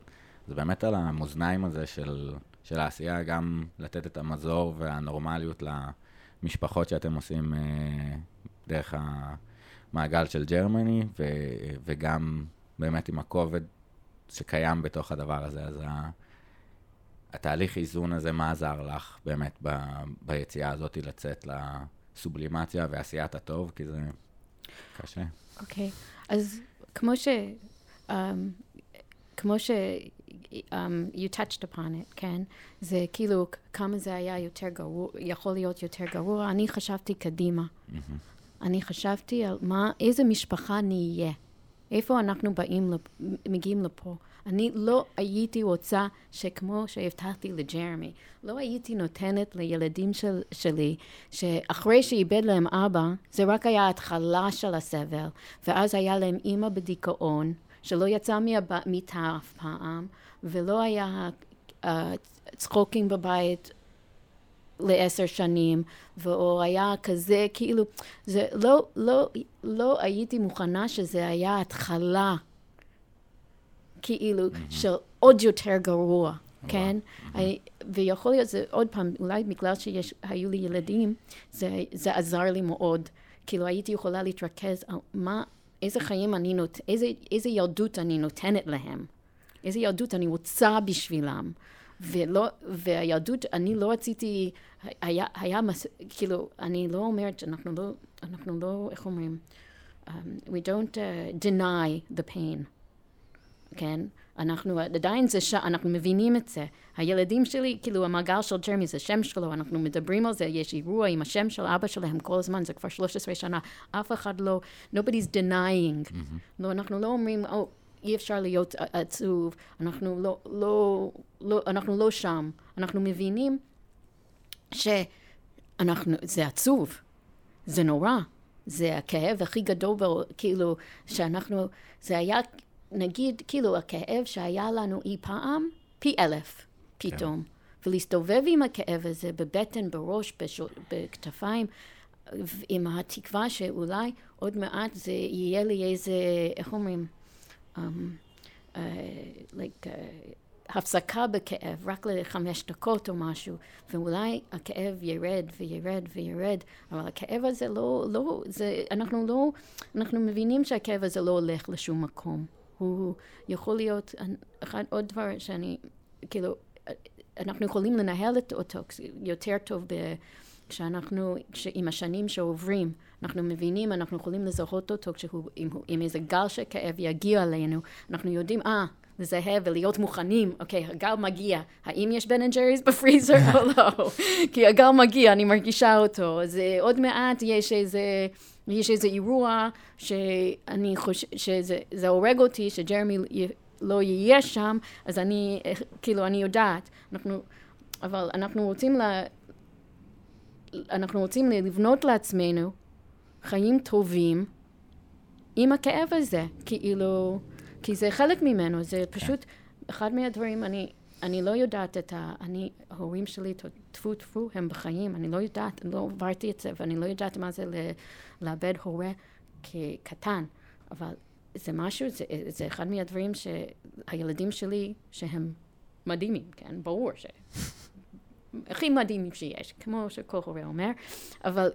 זה באמת על המאזניים הזה של, של העשייה, גם לתת את המזור והנורמליות למשפחות שאתם עושים אה, דרך המעגל של ג'רמני, ו, וגם באמת עם הכובד שקיים בתוך הדבר הזה. אז התהליך איזון הזה, מה עזר לך באמת ב, ביציאה הזאת לצאת לסובלימציה ועשיית הטוב? כי זה קשה. אוקיי, okay. אז כמו ש... Um, כמו ש... um, you touched upon it, כן? זה כאילו כמה זה היה יותר גרוע, יכול להיות יותר גרוע. אני חשבתי קדימה. Mm-hmm. אני חשבתי על מה, איזה משפחה נהיה. איפה אנחנו באים, לפ, מגיעים לפה. אני לא הייתי רוצה שכמו שהבטחתי לג'רמי, לא הייתי נותנת לילדים של, שלי, שאחרי שאיבד להם אבא, זה רק היה ההתחלה של הסבל, ואז היה להם אימא בדיכאון, שלא יצא מהמיטה אף פעם, ולא היה uh, צחוקים בבית לעשר שנים, או היה כזה, כאילו, זה לא, לא, לא הייתי מוכנה שזה היה התחלה, כאילו. של עוד יותר גרוע. כן? Mm-hmm. I, ויכול להיות, זה עוד פעם, אולי בגלל שהיו לי ילדים, זה, זה עזר לי מאוד. כאילו, הייתי יכולה להתרכז על מה, איזה חיים אני נותנת, איזה, איזה ילדות אני נותנת להם. איזה ילדות אני רוצה בשבילם. ולא, והילדות, אני לא רציתי, היה, היה מס, כאילו, אני לא אומרת, אנחנו לא, אנחנו לא, איך אומרים? Um, we don't uh, deny the pain, כן? אנחנו עדיין זה, ש... אנחנו מבינים את זה. הילדים שלי, כאילו המעגל של ג'רמי זה שם שלו, אנחנו מדברים על זה, יש אירוע עם השם של אבא שלהם כל הזמן, זה כבר 13 שנה, אף אחד לא, nobody's denying. Mm-hmm. לא, אנחנו לא אומרים, או, oh, אי אפשר להיות עצוב, אנחנו לא, לא, לא, אנחנו לא שם. אנחנו מבינים שאנחנו, זה עצוב, זה נורא, זה הכאב הכי גדול, כאילו, שאנחנו, זה היה, נגיד, כאילו, הכאב שהיה לנו אי פעם, פי אלף, פתאום. כן. ולהסתובב עם הכאב הזה בבטן, בראש, בשול, בכתפיים, עם התקווה שאולי עוד מעט זה יהיה לי איזה, איך אומרים? um, uh, like, uh, הפסקה בכאב, רק לחמש דקות או משהו, ואולי הכאב ירד וירד וירד, אבל הכאב הזה לא, לא, זה, אנחנו לא, אנחנו מבינים שהכאב הזה לא הולך לשום מקום. הוא יכול להיות, אחד עוד דבר שאני, כאילו, אנחנו יכולים לנהל אותו יותר טוב ב... כשאנחנו, עם השנים שעוברים, אנחנו מבינים, אנחנו יכולים לזהות אותו כשהוא, אם, אם איזה גל של כאב יגיע אלינו, אנחנו יודעים, אה, לזהה ולהיות מוכנים, אוקיי, הגל מגיע, האם יש בן אנד ג'ריז בפריזר או לא? כי הגל מגיע, אני מרגישה אותו. אז אה, עוד מעט יש איזה... יש איזה אירוע שאני חושב, שזה הורג אותי, שג'רמי לא יהיה שם, אז אני, כאילו, אני יודעת. אנחנו, אבל אנחנו רוצים לה, אנחנו רוצים לבנות לעצמנו חיים טובים עם הכאב הזה, כאילו, כי זה חלק ממנו, זה כן. פשוט, אחד מהדברים, אני, אני לא יודעת את ה... אני, ההורים שלי, טפו טפו, הם בחיים, אני לא יודעת, לא עברתי את זה, ואני לא יודעת מה זה לאבד הורה כקטן, אבל זה משהו, זה, זה אחד מהדברים שהילדים שלי, שהם מדהימים, כן, ברור ש... הכי מדהימים שיש, כמו שכל הורה אומר, אבל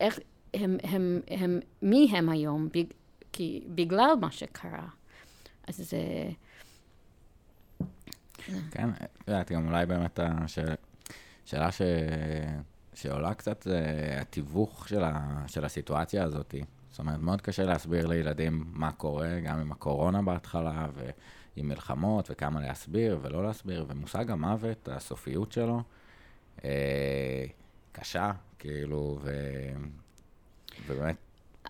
איך, הם, הם, הם, מי הם היום? בג, כי בגלל מה שקרה. אז זה... כן, את יודעת, גם אולי באמת השאלה ש... שעולה קצת זה התיווך של, ה... של הסיטואציה הזאת. זאת אומרת, מאוד קשה להסביר לילדים מה קורה, גם עם הקורונה בהתחלה, ועם מלחמות, וכמה להסביר ולא להסביר, ומושג המוות, הסופיות שלו, אה, קשה, כאילו, ו... ובאמת...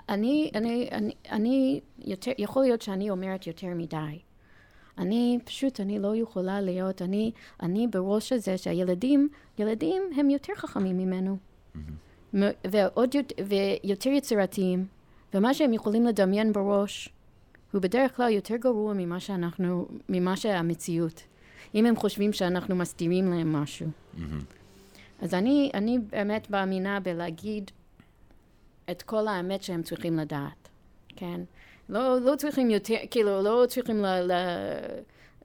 אני, אני, אני, אני יותר, יכול להיות שאני אומרת יותר מדי. אני פשוט, אני לא יכולה להיות, אני, אני בראש הזה שהילדים, ילדים הם יותר חכמים ממנו. Mm-hmm. ועוד ויותר יצירתיים, ומה שהם יכולים לדמיין בראש הוא בדרך כלל יותר גרוע ממה שאנחנו, ממה שהמציאות. אם הם חושבים שאנחנו מסתירים להם משהו. אז אני, אני באמת מאמינה בלהגיד את כל האמת שהם צריכים לדעת, כן? לא, לא צריכים יותר, כאילו, לא צריכים ל, ל,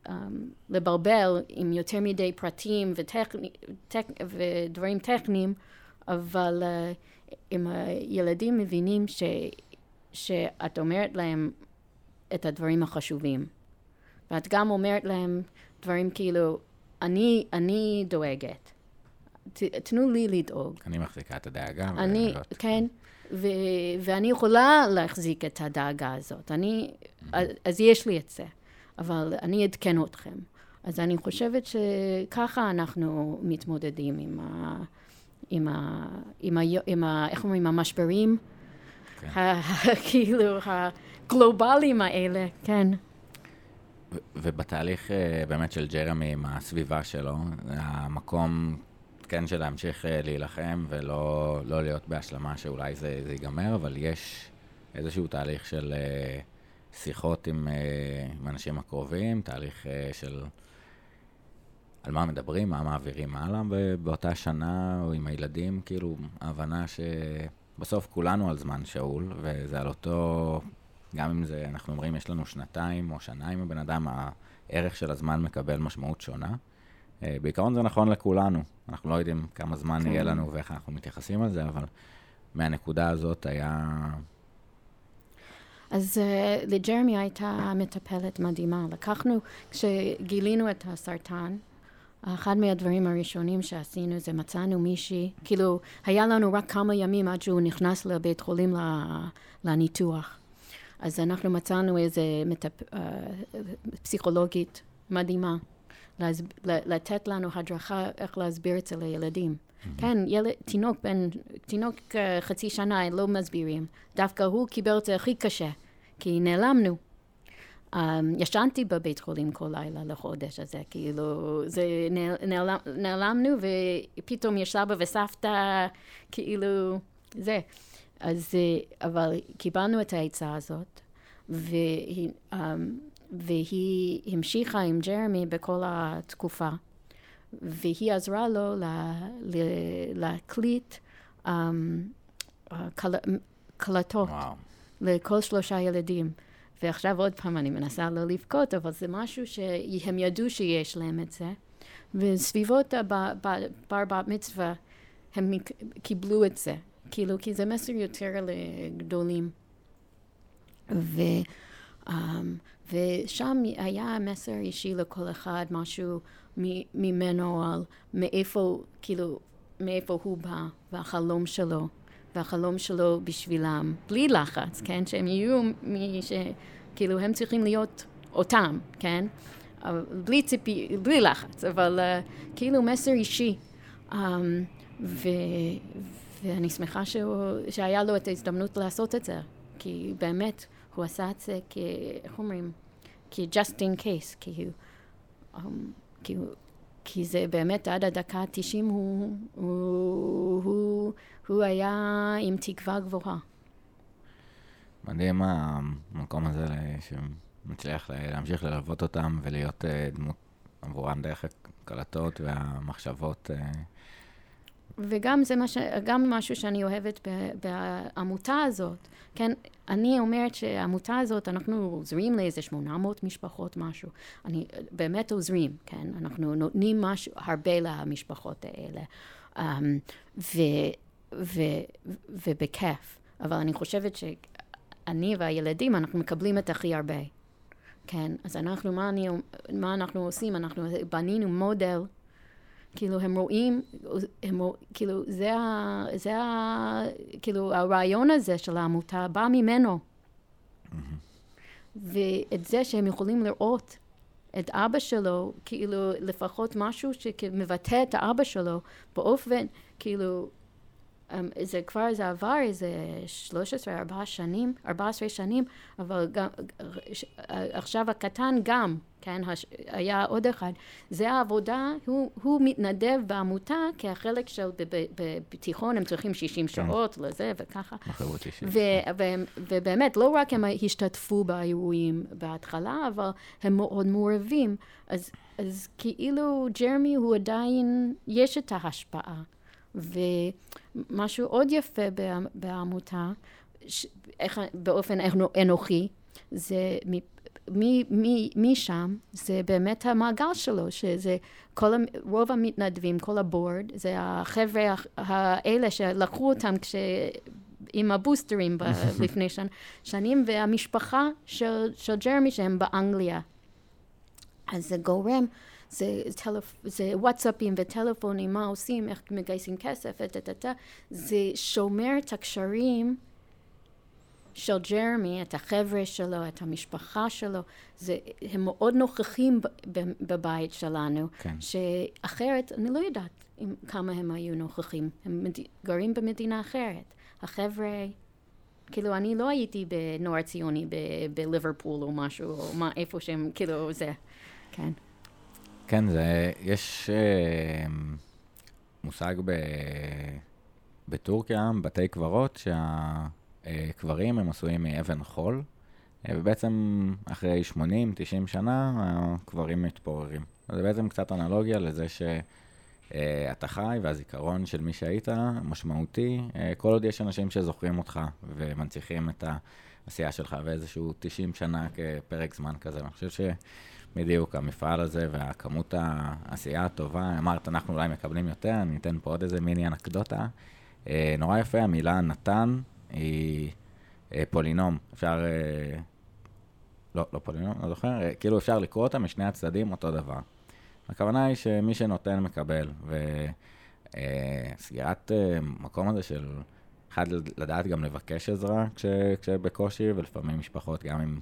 um, לברבל עם יותר מדי פרטים וטכני, טק, ודברים טכניים, אבל uh, אם הילדים מבינים ש, שאת אומרת להם את הדברים החשובים, ואת גם אומרת להם דברים כאילו, אני, אני דואגת. ת, תנו לי לדאוג. אני מחזיקה את הדאגה. אני, ולא... כן, ו, ואני יכולה להחזיק את הדאגה הזאת. אני, אז, אז יש לי את זה, אבל אני אעדכן אתכם. אז אני חושבת שככה אנחנו מתמודדים עם ה... עם ה... עם ה... עם ה... איך אומרים? המשברים, כן. כאילו, הגלובליים האלה, כן. ובתהליך אה, באמת של ג'רמי עם הסביבה שלו, המקום כן של להמשיך אה, להילחם ולא לא להיות בהשלמה שאולי זה, זה ייגמר, אבל יש איזשהו תהליך של אה, שיחות עם, עם אנשים הקרובים, תהליך של על מה מדברים, מה מעבירים הלאה באותה שנה, או עם הילדים, כאילו, ההבנה שבסוף כולנו על זמן שאול, וזה על אותו גם אם זה, אנחנו אומרים, יש לנו שנתיים או שנה עם הבן אדם, הערך של הזמן מקבל משמעות שונה. בעיקרון זה נכון לכולנו, אנחנו לא יודעים כמה זמן כן. יהיה לנו ואיך אנחנו מתייחסים על זה, אבל מהנקודה הזאת היה... אז uh, לג'רמי הייתה מטפלת מדהימה. לקחנו, כשגילינו את הסרטן, אחד מהדברים הראשונים שעשינו זה מצאנו מישהי, כאילו, היה לנו רק כמה ימים עד שהוא נכנס לבית חולים לניתוח. אז אנחנו מצאנו איזה מטפ... uh, פסיכולוגית מדהימה, לתת לנו הדרכה איך להסביר את זה לילדים. Mm-hmm. כן, ילד, תינוק בן, תינוק uh, חצי שנה לא מסבירים. דווקא הוא קיבל את זה הכי קשה, כי נעלמנו. Um, ישנתי בבית חולים כל לילה לחודש הזה, כאילו, זה נעל, נעלם, נעלמנו ופתאום יש סבא וסבתא, כאילו, זה. אז, אה, אבל קיבלנו את העצה הזאת, והיא, um, והיא המשיכה עם ג'רמי בכל התקופה, והיא עזרה לו לה, לה, להקליט um, קל, קלטות וואו. לכל שלושה ילדים. ועכשיו עוד פעם אני מנסה לא לבכות, אבל זה משהו שהם ידעו שיש להם את זה. וסביבות הבר בת מצווה הם קיבלו את זה. כאילו, כי זה מסר יותר לגדולים. ו, um, ושם היה מסר אישי לכל אחד, משהו ממנו על מאיפה, כאילו, מאיפה הוא בא, והחלום שלו, והחלום שלו בשבילם, בלי לחץ, כן? שהם יהיו מי ש... כאילו, הם צריכים להיות אותם, כן? בלי ציפי, בלי לחץ, אבל uh, כאילו מסר אישי. Um, ו, ואני שמחה שהוא, שהיה לו את ההזדמנות לעשות את זה, כי באמת, הוא עשה את זה כ... איך אומרים? כ-just in case, כי, um, כי, כי זה באמת עד הדקה ה-90 הוא, הוא, הוא, הוא היה עם תקווה גבוהה. מדהים המקום הזה שמצליח להמשיך ללוות אותם ולהיות אה, דמות עבורם דרך הקלטות והמחשבות. וגם זה מה ש... גם משהו שאני אוהבת בעמותה הזאת. כן, אני אומרת שהעמותה הזאת, אנחנו עוזרים לאיזה 800 משפחות, משהו. אני, באמת עוזרים, כן? אנחנו נותנים משהו, הרבה למשפחות האלה. Um, ו, ו, ובכיף. אבל אני חושבת שאני והילדים, אנחנו מקבלים את הכי הרבה. כן, אז אנחנו, מה, אני, מה אנחנו עושים? אנחנו בנינו מודל כאילו, הם רואים, הם, כאילו, זה ה... זה ה... כאילו, הרעיון הזה של העמותה בא ממנו. ואת זה שהם יכולים לראות את אבא שלו, כאילו, לפחות משהו שמבטא את האבא שלו באופן, כאילו, זה כבר, זה עבר איזה 13, 14 שנים, 14 שנים, אבל גם, עכשיו הקטן גם, כן, הש, היה עוד אחד. זה העבודה, הוא, הוא מתנדב בעמותה, כי החלק של בתיכון הם צריכים 60 כן. שעות לזה וככה. ו, ו, ובאמת, לא רק הם השתתפו באירועים בהתחלה, אבל הם מאוד מעורבים. אז, אז כאילו ג'רמי הוא עדיין, יש את ההשפעה. ומשהו עוד יפה בעמותה, ש, איך, באופן אנוכי, זה משם, זה באמת המעגל שלו, שזה כל, רוב המתנדבים, כל הבורד, זה החבר'ה האלה שלקחו אותם כש... עם הבוסטרים ב, לפני שנ, שנים, והמשפחה של, של ג'רמי שהם באנגליה. אז זה גורם זה, טלפ... זה וואטסאפים וטלפונים, מה עושים, איך מגייסים כסף, את זה שומר את הקשרים של ג'רמי, את החבר'ה שלו, את המשפחה שלו, זה, הם מאוד נוכחים בבית שלנו, כן. שאחרת, אני לא יודעת עם, כמה הם היו נוכחים, הם מד... גרים במדינה אחרת. החבר'ה, כאילו, אני לא הייתי בנוער ציוני בליברפול או משהו, או מה, איפה שהם, כאילו, זה, כן. כן, זה, יש אה, מושג ב, בטורקיה, בתי קברות, שהקברים הם עשויים מאבן חול, אה, ובעצם אחרי 80-90 שנה הקברים מתפוררים. זה בעצם קצת אנלוגיה לזה שאתה חי והזיכרון של מי שהיית משמעותי, אה, כל עוד יש אנשים שזוכרים אותך ומנציחים את העשייה שלך ואיזשהו 90 שנה כפרק זמן כזה. אני חושב ש... בדיוק, המפעל הזה והכמות העשייה הטובה, אמרת, אנחנו אולי מקבלים יותר, אני אתן פה עוד איזה מיני אנקדוטה. אה, נורא יפה, המילה נתן היא אה, פולינום. אפשר, אה, לא, לא פולינום, לא זוכר, אה, כאילו אפשר לקרוא אותה משני הצדדים אותו דבר. הכוונה היא שמי שנותן מקבל, וסגירת אה, אה, מקום הזה של, אחד, לדעת גם לבקש עזרה כש, כשבקושי, ולפעמים משפחות גם עם...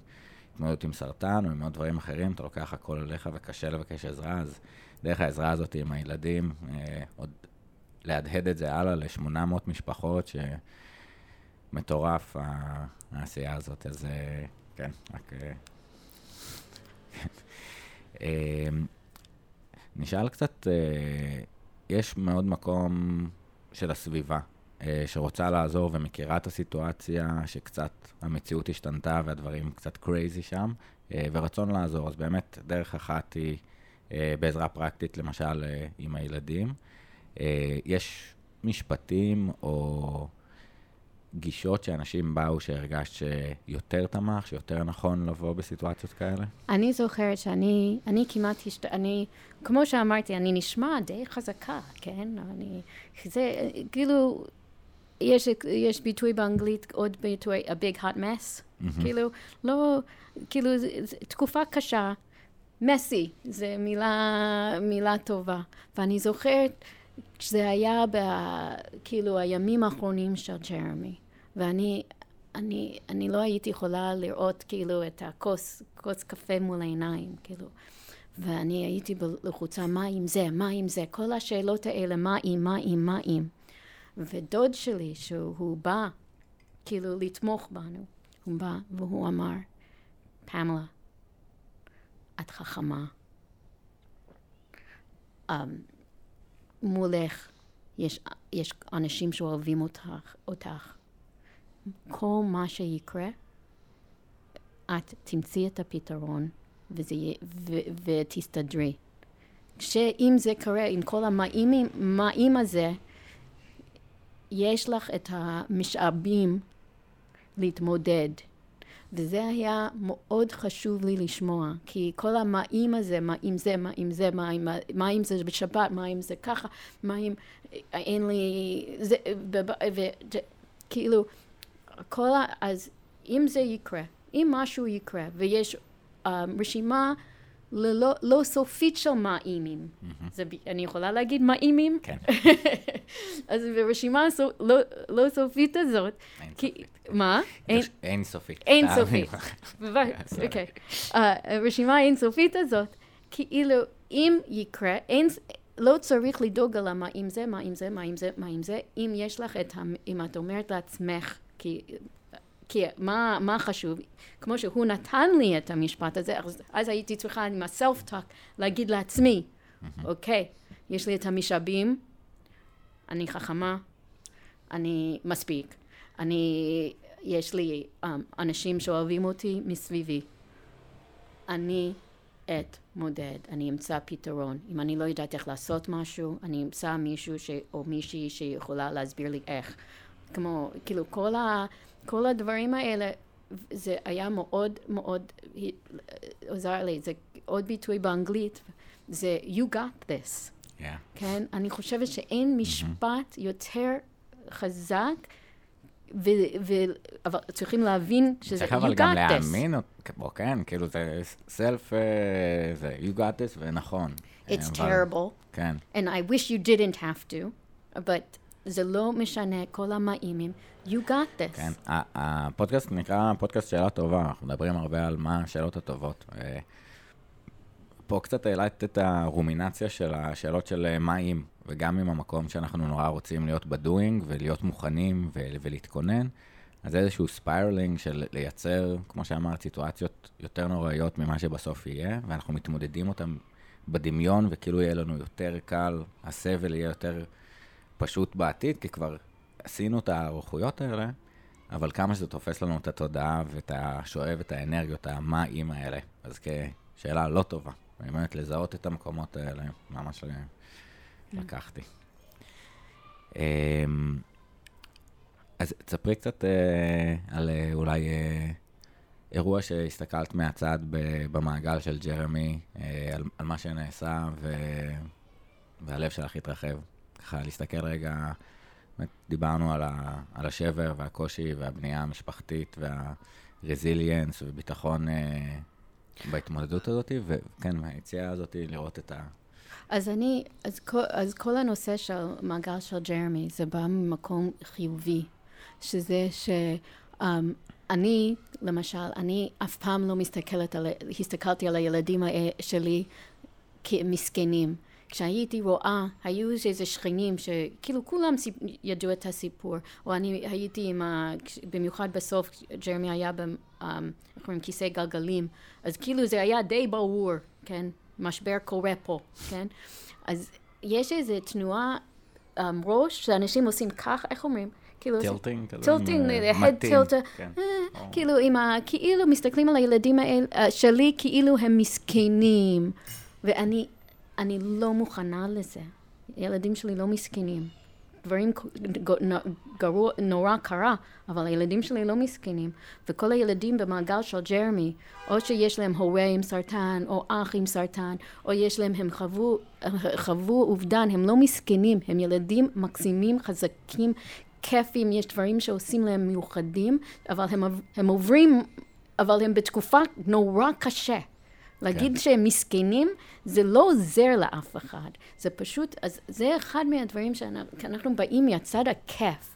התמודדות עם סרטן או עם עוד דברים אחרים, אתה לוקח הכל אליך וקשה לבקש עזרה, אז דרך העזרה הזאת עם הילדים, אה, עוד להדהד את זה הלאה ל-800 משפחות, שמטורף העשייה הזאת, אז אה, כן, רק... אה, אה, נשאל קצת, אה, יש מאוד מקום של הסביבה. אה, שרוצה לעזור ומכירה את הסיטואציה, שקצת המציאות השתנתה והדברים קצת קרייזי שם, אה, ורצון לעזור. אז באמת, דרך אחת היא אה, בעזרה פרקטית, למשל, עם הילדים. יש משפטים או גישות שאנשים באו שהרגשת שיותר תמך, שיותר נכון לבוא בסיטואציות כאלה? אני זוכרת שאני, אני כמעט, השת... אני, כמו שאמרתי, אני נשמע די חזקה, כן? אני, זה, כאילו... יש, יש ביטוי באנגלית, עוד ביטוי, a big hot mess, mm-hmm. כאילו, לא, כאילו, ז, ז, תקופה קשה, מסי, זה מילה, מילה טובה. ואני זוכרת שזה היה ב, כאילו, הימים האחרונים של ג'רמי, ואני, אני, אני לא הייתי יכולה לראות כאילו את הכוס, כוס קפה מול העיניים, כאילו. ואני הייתי לחוצה, מה עם זה, מה עם זה, כל השאלות האלה, מה עם, מה עם, מה עם. ודוד שלי, שהוא בא כאילו לתמוך בנו, הוא בא והוא אמר, פמלה, את חכמה. Um, מולך יש, יש אנשים שאוהבים אותך, אותך. כל מה שיקרה, את תמצאי את הפתרון וזה, ו, ותסתדרי. שאם זה קורה עם כל המאים הזה, יש לך את המשאבים להתמודד. וזה היה מאוד חשוב לי לשמוע, כי כל המאים הזה, מה אם זה, מה אם זה, מה אם, מה אם זה בשבת, מה אם זה ככה, מה אם אין לי... זה, וכאילו, כל ה... אז אם זה יקרה, אם משהו יקרה, ויש um, רשימה ללא, לא סופית של מאימים. Mm-hmm. אני יכולה להגיד מאימים? כן. אז ברשימה הסו, לא, לא סופית הזאת, אין כי, סופית. מה? אין, אין סופית. אין סופית. אוקיי. הרשימה האין סופית הזאת, כאילו, אם יקרה, אין, לא צריך לדאוג על מה עם זה, מה עם זה, מה עם זה, מה עם זה, אם יש לך את, המ- אם את אומרת לעצמך, כי, כי מה, מה חשוב, כמו שהוא נתן לי את המשפט הזה, אז, אז הייתי צריכה עם הסלף-טוק להגיד לעצמי, אוקיי, יש לי את המשאבים, אני חכמה, אני מספיק, אני, יש לי um, אנשים שאוהבים אותי מסביבי, אני אתמודד, אני אמצא פתרון. אם אני לא יודעת איך לעשות משהו, אני אמצא מישהו ש... או מישהי שיכולה להסביר לי איך. כמו, כאילו, כל, ה... כל הדברים האלה, זה היה מאוד מאוד עוזר לי. זה עוד ביטוי באנגלית, זה you got this. Yeah. כן? אני חושבת שאין משפט יותר חזק, ו... ו... אבל צריכים להבין שזה צריך you אבל גם got this. להאמין בו, כן, כאילו זה סלף, זה you got this, ונכון. It's אבל- terrible. כן. and I wish you didn't have to, but זה לא משנה, כל המאימים, you got this. כן, הפודקאסט נקרא פודקאסט שאלה טובה, אנחנו מדברים הרבה על מה השאלות הטובות. פה קצת העלית את הרומינציה של השאלות של אה, מה אם, וגם עם המקום שאנחנו נורא רוצים להיות בדואינג ולהיות מוכנים ו- ולהתכונן, אז איזשהו spiraling של לייצר, כמו שאמרת, סיטואציות יותר נוראיות ממה שבסוף יהיה, ואנחנו מתמודדים אותן בדמיון, וכאילו יהיה לנו יותר קל, הסבל יהיה יותר פשוט בעתיד, כי כבר עשינו את הארוחות האלה, אבל כמה שזה תופס לנו את התודעה ואת השואב, את האנרגיות, המה אם האלה. אז כשאלה לא טובה, באמת לזהות את המקומות האלה, ממש לקחתי. אמ, אז תספרי קצת אה, על אה, אולי אה, אירוע שהסתכלת מהצד במעגל של ג'רמי, על, על מה שנעשה. והלב שלך התרחב. ככה להסתכל רגע, באמת דיברנו על, ה, על השבר והקושי והבנייה המשפחתית והרזיליאנס וביטחון אה, בהתמודדות הזאת, וכן, מהיציאה הזאת לראות את ה... אז אני, אז כל, אז כל הנושא של מעגל של ג'רמי, זה בא ממקום חיובי, שזה שאני, למשל, אני אף פעם לא מסתכלת על, הסתכלתי על הילדים שלי כמסכנים. כשהייתי רואה, היו איזה שכנים שכאילו כולם סיפ... ידעו את הסיפור, או אני הייתי עם ה... במיוחד בסוף, ג'רמי היה ב... איך אומרים, כיסא גלגלים, אז כאילו זה היה די ברור, כן? משבר קורה פה, כן? אז יש איזו תנועה um, ראש שאנשים עושים כך, איך אומרים? כאילו, tilting? כזה, tilting, אה, tilt, כן. אה, כאילו עם ה... כאילו מסתכלים על הילדים האלה, אה, שלי כאילו הם מסכנים, ואני אני לא מוכנה לזה. הילדים שלי לא מסכנים. דברים גרוע, נורא קרה, אבל הילדים שלי לא מסכנים. וכל הילדים במעגל של ג'רמי, או שיש להם הורה עם סרטן, או אח עם סרטן, או יש להם, הם חוו, חוו אובדן, הם לא מסכנים, הם ילדים מקסימים, חזקים, כיפים, יש דברים שעושים להם מיוחדים, אבל הם, הם עוברים, אבל הם בתקופה נורא קשה. להגיד שהם מסכנים, זה לא עוזר לאף אחד. זה פשוט, אז זה אחד מהדברים שאנחנו באים מהצד הכיף.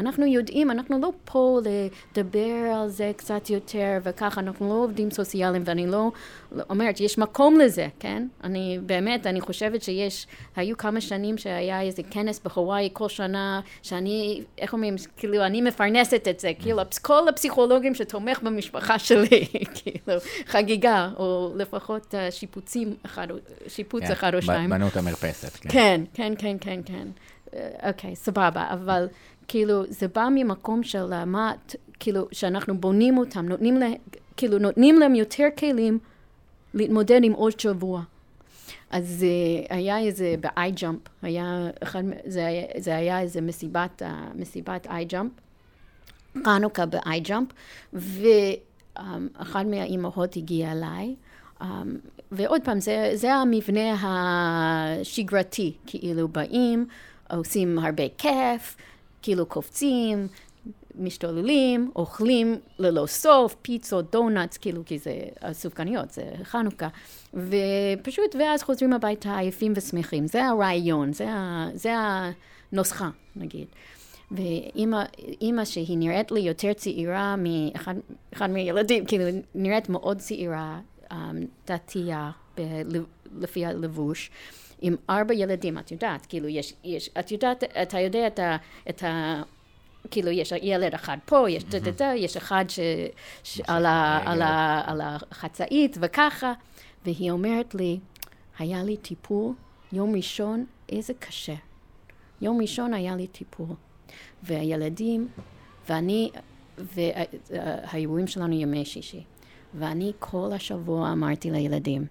אנחנו יודעים, אנחנו לא פה לדבר על זה קצת יותר וככה, אנחנו לא עובדים סוציאליים ואני לא לא אומרת, יש מקום לזה, כן? אני באמת, אני חושבת שיש, היו כמה שנים שהיה איזה כנס בהוואי כל שנה, שאני, איך אומרים, כאילו, אני מפרנסת את זה, כאילו, כל הפסיכולוגים שתומך במשפחה שלי, כאילו, חגיגה, או לפחות אה, שיפוצים אחד, שיפוץ כן, אחד או שניים. בנו את המרפסת, כן. כן, כן, כן, כן, כן. אה, אוקיי, סבבה, אבל כאילו, זה בא ממקום של אה, מה, כאילו, שאנחנו בונים אותם, נותנים להם, כאילו, נותנים להם יותר כלים להתמודד עם עוד שבוע. אז uh, היה איזה ב-iJump, היה אחד, זה, היה- זה היה איזה מסיבת, uh, מסיבת iJump, חנוכה ב-iJump, ואחת מהאימהות הגיעה אליי, um, ועוד פעם, זה, זה המבנה השגרתי, כאילו באים, עושים הרבה כיף, כאילו קופצים, משתוללים, אוכלים ללא סוף, פיצות, דונלדס, כאילו, כי זה הסופגניות, זה חנוכה. ופשוט, ואז חוזרים הביתה עייפים ושמחים. זה הרעיון, זה, ה, זה הנוסחה, נגיד. ואימא אימא שהיא נראית לי יותר צעירה מאחד אחד מהילדים, כאילו, נראית מאוד צעירה, um, דתייה, לפי הלבוש, עם ארבע ילדים, את יודעת, כאילו יש, יש את יודעת, אתה יודע את ה... את ה כאילו יש ילד אחד פה, יש דה דה, יש אחד ש, ש, על, ה, על, ה, על החצאית וככה, והיא אומרת לי, היה לי טיפול, יום ראשון, איזה קשה. יום ראשון היה לי טיפול, והילדים, ואני, והאירועים שלנו ימי שישי, ואני כל השבוע אמרתי לילדים,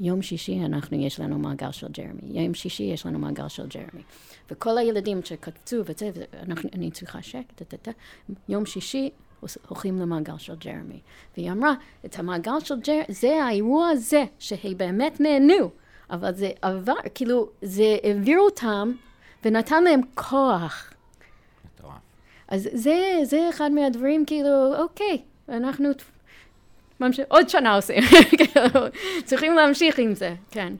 יום שישי אנחנו, יש לנו מעגל של ג'רמי, יום שישי יש לנו מעגל של ג'רמי. וכל הילדים שקפצו וזה, ואנחנו, אני צריכה שקט, יום שישי הולכים למעגל של ג'רמי. והיא אמרה, את המעגל של ג'רמי, זה האירוע הזה, שהיא באמת נהנו, אבל זה עבר, כאילו, זה העביר אותם ונתן להם כוח. אז זה, זה אחד מהדברים, כאילו, אוקיי, אנחנו ממש... עוד שנה עושים, צריכים להמשיך עם זה, כן.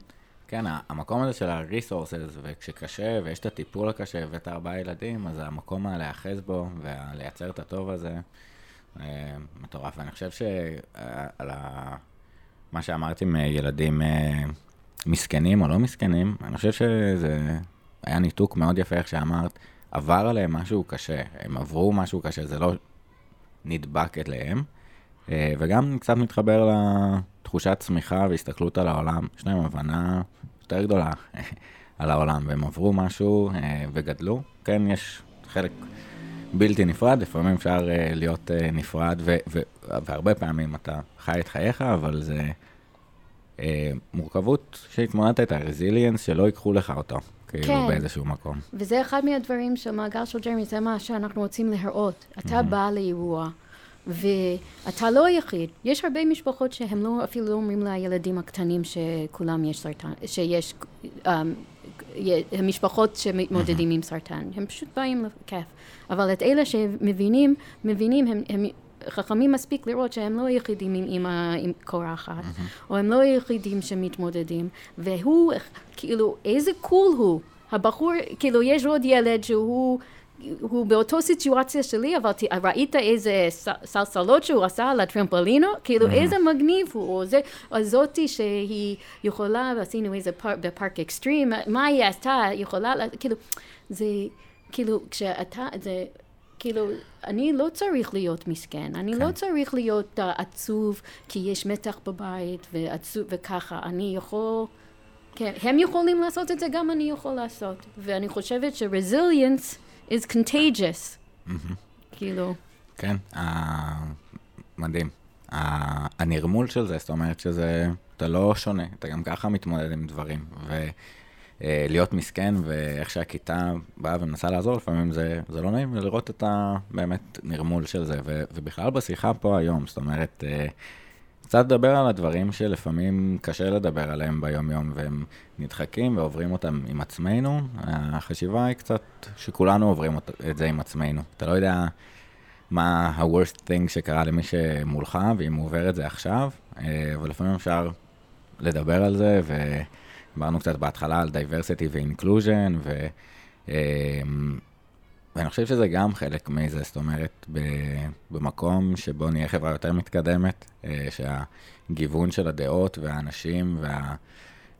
כן, המקום הזה של ה-resources, וכשקשה, ויש את הטיפול הקשה, ואת ארבעה ילדים, אז המקום להיאחז בו, ולייצר את הטוב הזה, אה, מטורף. ואני חושב שעל ה... מה שאמרתי מילדים אה, מסכנים או לא מסכנים, אני חושב שזה היה ניתוק מאוד יפה, איך שאמרת, עבר עליהם משהו קשה, הם עברו משהו קשה, זה לא נדבק אליהם. אה, וגם קצת מתחבר לתחושת צמיחה והסתכלות על העולם. יש להם הבנה יותר גדולה על העולם, והם עברו משהו אה, וגדלו. כן, יש חלק בלתי נפרד, לפעמים אפשר אה, להיות נפרד, ו- ו- והרבה פעמים אתה חי את חייך, אבל זה מורכבות שהתמודדת את הרזיליאנס, שלא ייקחו לך אותו. כאילו כן. באיזשהו מקום. וזה אחד מהדברים של מעגל של ג'רמי, זה מה שאנחנו רוצים להראות. אתה mm-hmm. בא לאירוע, ואתה לא היחיד. יש הרבה משפחות שהם לא, אפילו לא אומרים לילדים הקטנים שכולם יש סרטן, שיש um, משפחות שמתמודדים עם סרטן. הם פשוט באים לכיף. אבל את אלה שמבינים, מבינים, הם, הם חכמים מספיק לראות שהם לא היחידים עם אימא עם קורחת, או הם לא היחידים שמתמודדים, והוא, כאילו, איזה קול הוא. הבחור, כאילו, יש עוד ילד שהוא... הוא באותו סיטואציה שלי, אבל ראית איזה סלסלות שהוא עשה על הטרמפולינו? כאילו, mm-hmm. איזה מגניב הוא, או זה, או זאתי שהיא יכולה, עשינו איזה פארק, בפארק אקסטרים, מה היא עשתה, יכולה, כאילו, זה, כאילו, כשאתה, זה, כאילו, אני לא צריך להיות מסכן, אני לא כן. לא צריך להיות uh, עצוב, כי יש מתח בבית, ועצוב, וככה, אני יכול... כן, הם יכולים לעשות את זה, גם אני יכול לעשות. ואני חושבת ש-resilience is contagious. כאילו. כן, מדהים. הנרמול של זה, זאת אומרת שזה, אתה לא שונה, אתה גם ככה מתמודד עם דברים. ולהיות מסכן, ואיך שהכיתה באה ומנסה לעזור, לפעמים זה, זה לא נעים, ולראות את הבאמת נרמול של זה. ובכלל בשיחה פה היום, זאת אומרת, אה, קצת לדבר על הדברים שלפעמים קשה לדבר עליהם ביום-יום, והם נדחקים ועוברים אותם עם עצמנו. החשיבה היא קצת שכולנו עוברים את זה עם עצמנו. אתה לא יודע מה ה-worst thing שקרה למי שמולך, ואם הוא עובר את זה עכשיו, אה, אבל לפעמים אפשר לדבר על זה, ודיברנו קצת בהתחלה על diversity ו-inclusion, ו... ואני חושב שזה גם חלק מזה, זאת אומרת, במקום שבו נהיה חברה יותר מתקדמת, אה, שהגיוון של הדעות והאנשים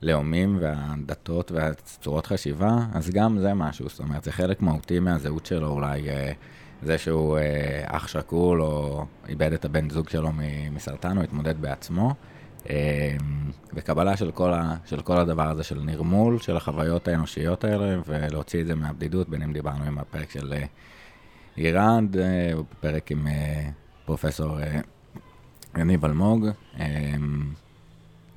והלאומים והדתות והצורות חשיבה, אז גם זה משהו, זאת אומרת, זה חלק מהותי מהזהות שלו, אולי אה, זה שהוא אה, אח שכול או איבד את הבן זוג שלו מסרטן או התמודד בעצמו. אמ, וקבלה של כל, ה, של כל הדבר הזה של נרמול, של החוויות האנושיות האלה, ולהוציא את זה מהבדידות, בין אם דיברנו עם הפרק של אה, איראנד, אה, או פרק עם אה, פרופסור יניב אלמוג. אמ,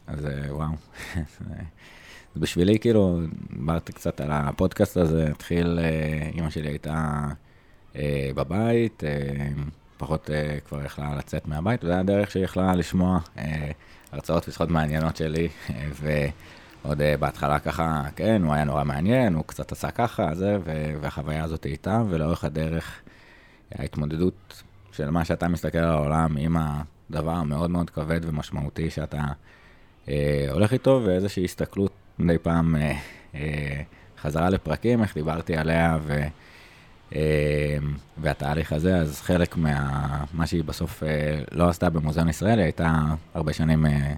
אז וואו, אז בשבילי כאילו, דיברתי קצת על הפודקאסט הזה, התחיל, אימא שלי הייתה בבית, פחות כבר יכלה לצאת מהבית, וזו הדרך שהיא יכלה לשמוע הרצאות ושיחות מעניינות שלי, ועוד אה, בהתחלה ככה, כן, הוא היה נורא מעניין, הוא קצת עשה ככה, זה, והחוויה הזאת איתה, ולאורך הדרך ההתמודדות של מה שאתה מסתכל על העולם עם הדבר המאוד מאוד כבד ומשמעותי שאתה אה, הולך איתו, ואיזושהי הסתכלות מדי פעם אה, אה, חזרה לפרקים, איך דיברתי עליה, ו... אה, והתהליך הזה, אז חלק מה... מה שהיא בסוף אה, לא עשתה במוזיאון ישראל, היא הייתה הרבה שנים אה,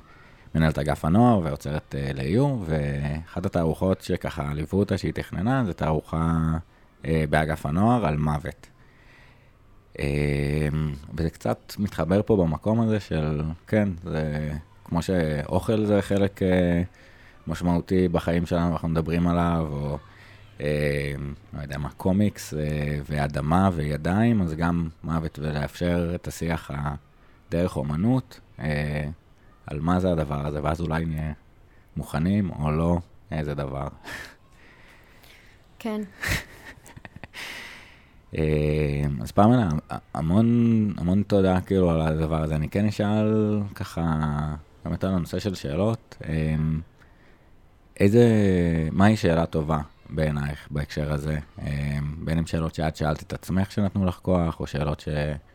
מנהלת אגף הנוער ועוצרת לאיור, ואחת התערוכות שככה ליוו אותה שהיא תכננה, זו תערוכה באגף הנוער על מוות. וזה קצת מתחבר פה במקום הזה של, כן, זה כמו שאוכל זה חלק משמעותי בחיים שלנו, אנחנו מדברים עליו, או לא יודע מה, קומיקס אה, ואדמה וידיים, אז גם מוות ולאפשר את השיח דרך אומנות, אה, על מה זה הדבר הזה, ואז אולי נהיה מוכנים או לא, איזה דבר. כן. אז פעם המון, המון תודה כאילו על הדבר הזה. אני כן אשאל ככה, באמת על הנושא של שאלות. איזה, מהי שאלה טובה בעינייך בהקשר הזה? אה, בין אם שאלות שאת שאלת את עצמך שנתנו לך כוח, או שאלות ש,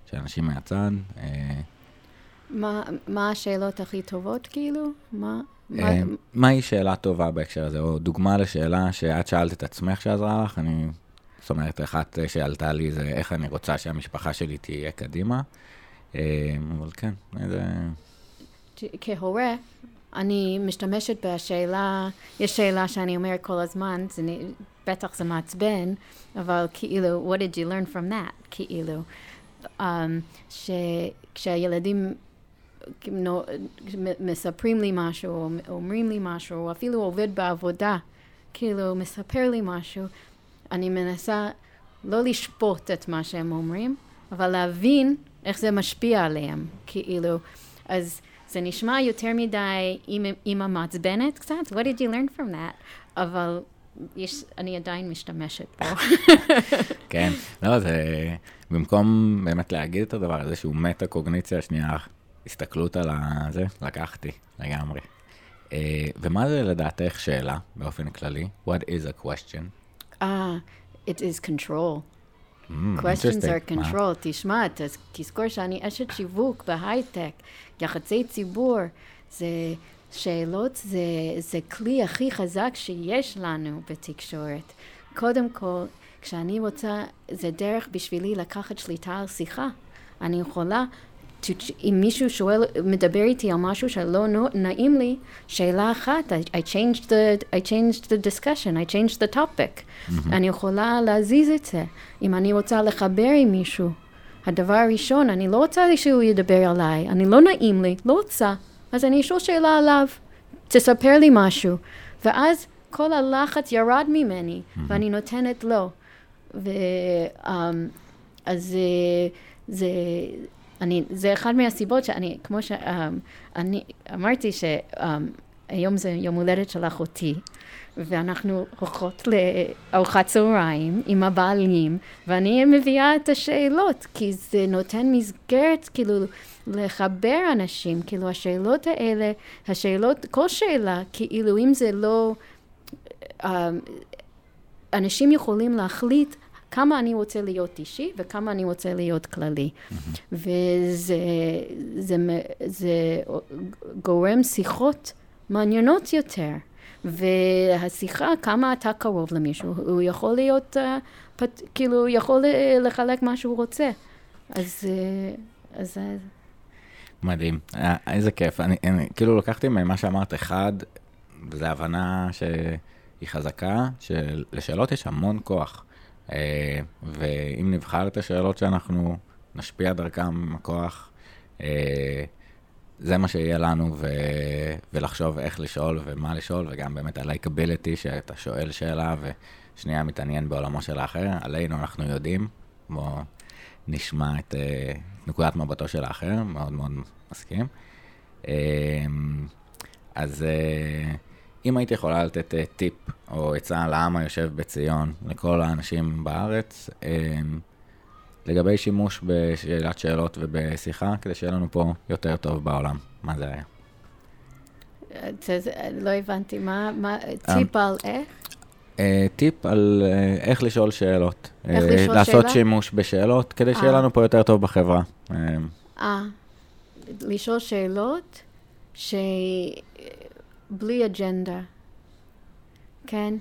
של אנשים מהצד? אה, מה, מה השאלות הכי טובות, כאילו? מה... אה, מהי שאלה טובה בהקשר הזה, או דוגמה לשאלה שאת שאלת את עצמך שעזרה לך? אני, זאת אומרת, אחת שעלתה לי זה איך אני רוצה שהמשפחה שלי תהיה קדימה. אבל כן, איזה... כהורה, אני משתמשת בשאלה, יש שאלה שאני אומרת כל הזמן, זה, בטח זה מעצבן, אבל כאילו, what did you learn from that? כאילו, um, שכשהילדים מספרים לי משהו, או אומרים לי משהו, או אפילו עובד בעבודה, כאילו, מספר לי משהו, אני מנסה לא לשפוט את מה שהם אומרים, אבל להבין איך זה משפיע עליהם, כאילו, אז... זה נשמע יותר מדי אימא מעצבנת קצת, what did you learn from that? אבל יש, אני עדיין משתמשת בו. כן, לא, זה במקום באמת להגיד את הדבר הזה שהוא מטה-קוגניציה, שנייה, הסתכלות על זה, לקחתי לגמרי. Uh, ומה זה לדעתך שאלה באופן כללי? What is a question? Ah, uh, it is control. Mm, questions are control. Wow. תשמע, תזכור שאני אשת שיווק בהייטק, יחסי ציבור, זה שאלות, זה, זה כלי הכי חזק שיש לנו בתקשורת. קודם כל, כשאני רוצה, זה דרך בשבילי לקחת שליטה על שיחה. אני יכולה אם מישהו שואל, מדבר איתי על משהו שלא נעים לי, שאלה אחת, I, I changed the, I changed the discussion, I changed the topic. Mm-hmm. אני יכולה להזיז את זה. אם אני רוצה לחבר עם מישהו, הדבר הראשון, אני לא רוצה שהוא ידבר עליי, אני לא נעים לי, לא רוצה. אז אני אשאל שאלה עליו, תספר לי משהו. ואז כל הלחץ ירד ממני, mm-hmm. ואני נותנת לו. ו... Um, אז זה, אני, זה אחד מהסיבות שאני, כמו שאני אמרתי שהיום um, זה יום הולדת של אחותי, ואנחנו הולכות לארוחת צהריים עם הבעלים, ואני מביאה את השאלות, כי זה נותן מסגרת כאילו לחבר אנשים, כאילו השאלות האלה, השאלות, כל שאלה, כאילו אם זה לא, um, אנשים יכולים להחליט כמה אני רוצה להיות אישי וכמה אני רוצה להיות כללי. Mm-hmm. וזה זה, זה גורם שיחות מעניינות יותר. והשיחה, כמה אתה קרוב למישהו, הוא יכול להיות, uh, פת, כאילו, יכול לחלק מה שהוא רוצה. אז... Uh, אז מדהים, איזה כיף. אני, אני כאילו לקחתי ממה שאמרת, אחד, זו הבנה שהיא חזקה, שלשאלות יש המון כוח. אה, ואם נבחר את השאלות שאנחנו נשפיע דרכם הכוח, אה, זה מה שיהיה לנו, ו... ולחשוב איך לשאול ומה לשאול, וגם באמת ה-likability, שאתה שואל שאלה ושנייה מתעניין בעולמו של האחר, עלינו אנחנו יודעים, בואו נשמע את uh, נקודת מבטו של האחר, מאוד מאוד מסכים. Uh, אז uh, אם היית יכולה לתת uh, טיפ או עצה לעם היושב בציון, לכל האנשים בארץ, um, לגבי שימוש בשאלת שאלות ובשיחה, כדי שיהיה לנו פה יותר טוב בעולם. מה זה היה? לא הבנתי, מה, מה טיפ על איך? Uh, טיפ על uh, איך לשאול שאלות. איך uh, לשאול לעשות שאלה? שימוש בשאלות, כדי שיהיה לנו פה יותר טוב בחברה. אה, לשאול שאלות שבלי אג'נדה, כן?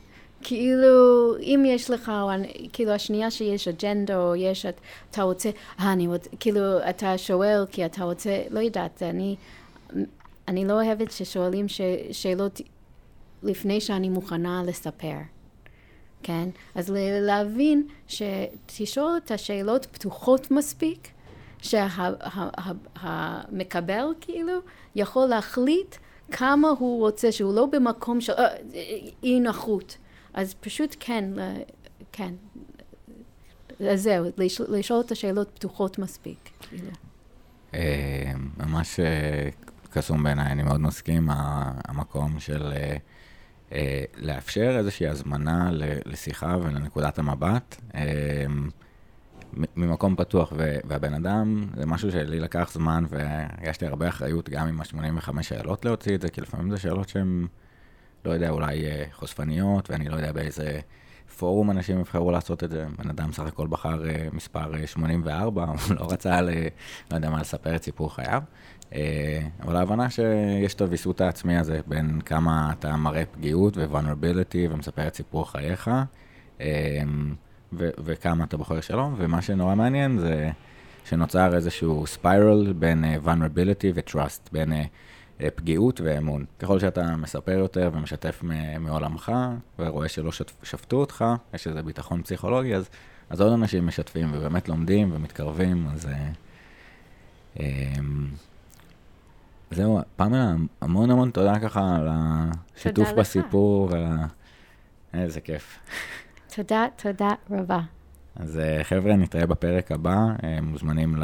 כאילו, אם יש לך, כאילו, השנייה שיש אג'נדה, או יש, אתה רוצה, אה, אני רוצה, כאילו, אתה שואל כי אתה רוצה, לא יודעת, אני, אני לא אוהבת ששואלים ש, שאלות לפני שאני מוכנה לספר, כן? אז להבין שתשאול את השאלות פתוחות מספיק, שהמקבל כאילו יכול להחליט כמה הוא רוצה, שהוא לא במקום של אה, אי נוחות. אז פשוט כן, כן. אז זהו, לשאול את השאלות פתוחות מספיק, כאילו. אה, ממש אה, קסום בעיניי, אני מאוד מסכים, המקום של לאפשר איזושהי הזמנה לשיחה ולנקודת המבט. ממקום פתוח, והבן אדם, זה משהו שלי לקח זמן, לי הרבה אחריות גם עם ה-85 שאלות להוציא את זה, כי לפעמים זה שאלות שהן, לא יודע, אולי אה, חושפניות, ואני לא יודע באיזה פורום אנשים יבחרו לעשות את זה. בן אדם סך הכל בחר אה, מספר 84, אה, הוא לא רצה, ל, לא יודע מה, לספר את סיפור חייו. אבל ההבנה שיש את הוויסות העצמי הזה בין כמה אתה מראה פגיעות ו-vulnerability ומספר את סיפור חייך. ו- וכמה אתה בוחר שלום, ומה שנורא מעניין זה שנוצר איזשהו ספיירל בין uh, vulnerability ו-trust, בין uh, פגיעות ואמון. ככל שאתה מספר יותר ומשתף מעולמך, ורואה שלא שפ- שפטו אותך, יש איזה ביטחון פסיכולוגי, אז, אז עוד אנשים משתפים ובאמת לומדים ומתקרבים, אז... Uh, um, זהו, פמלה, המון המון תודה ככה על השיתוף בסיפור, ועל ה... איזה כיף. תודה, תודה רבה. אז אה, חבר'ה, נתראה בפרק הבא. אה, מוזמנים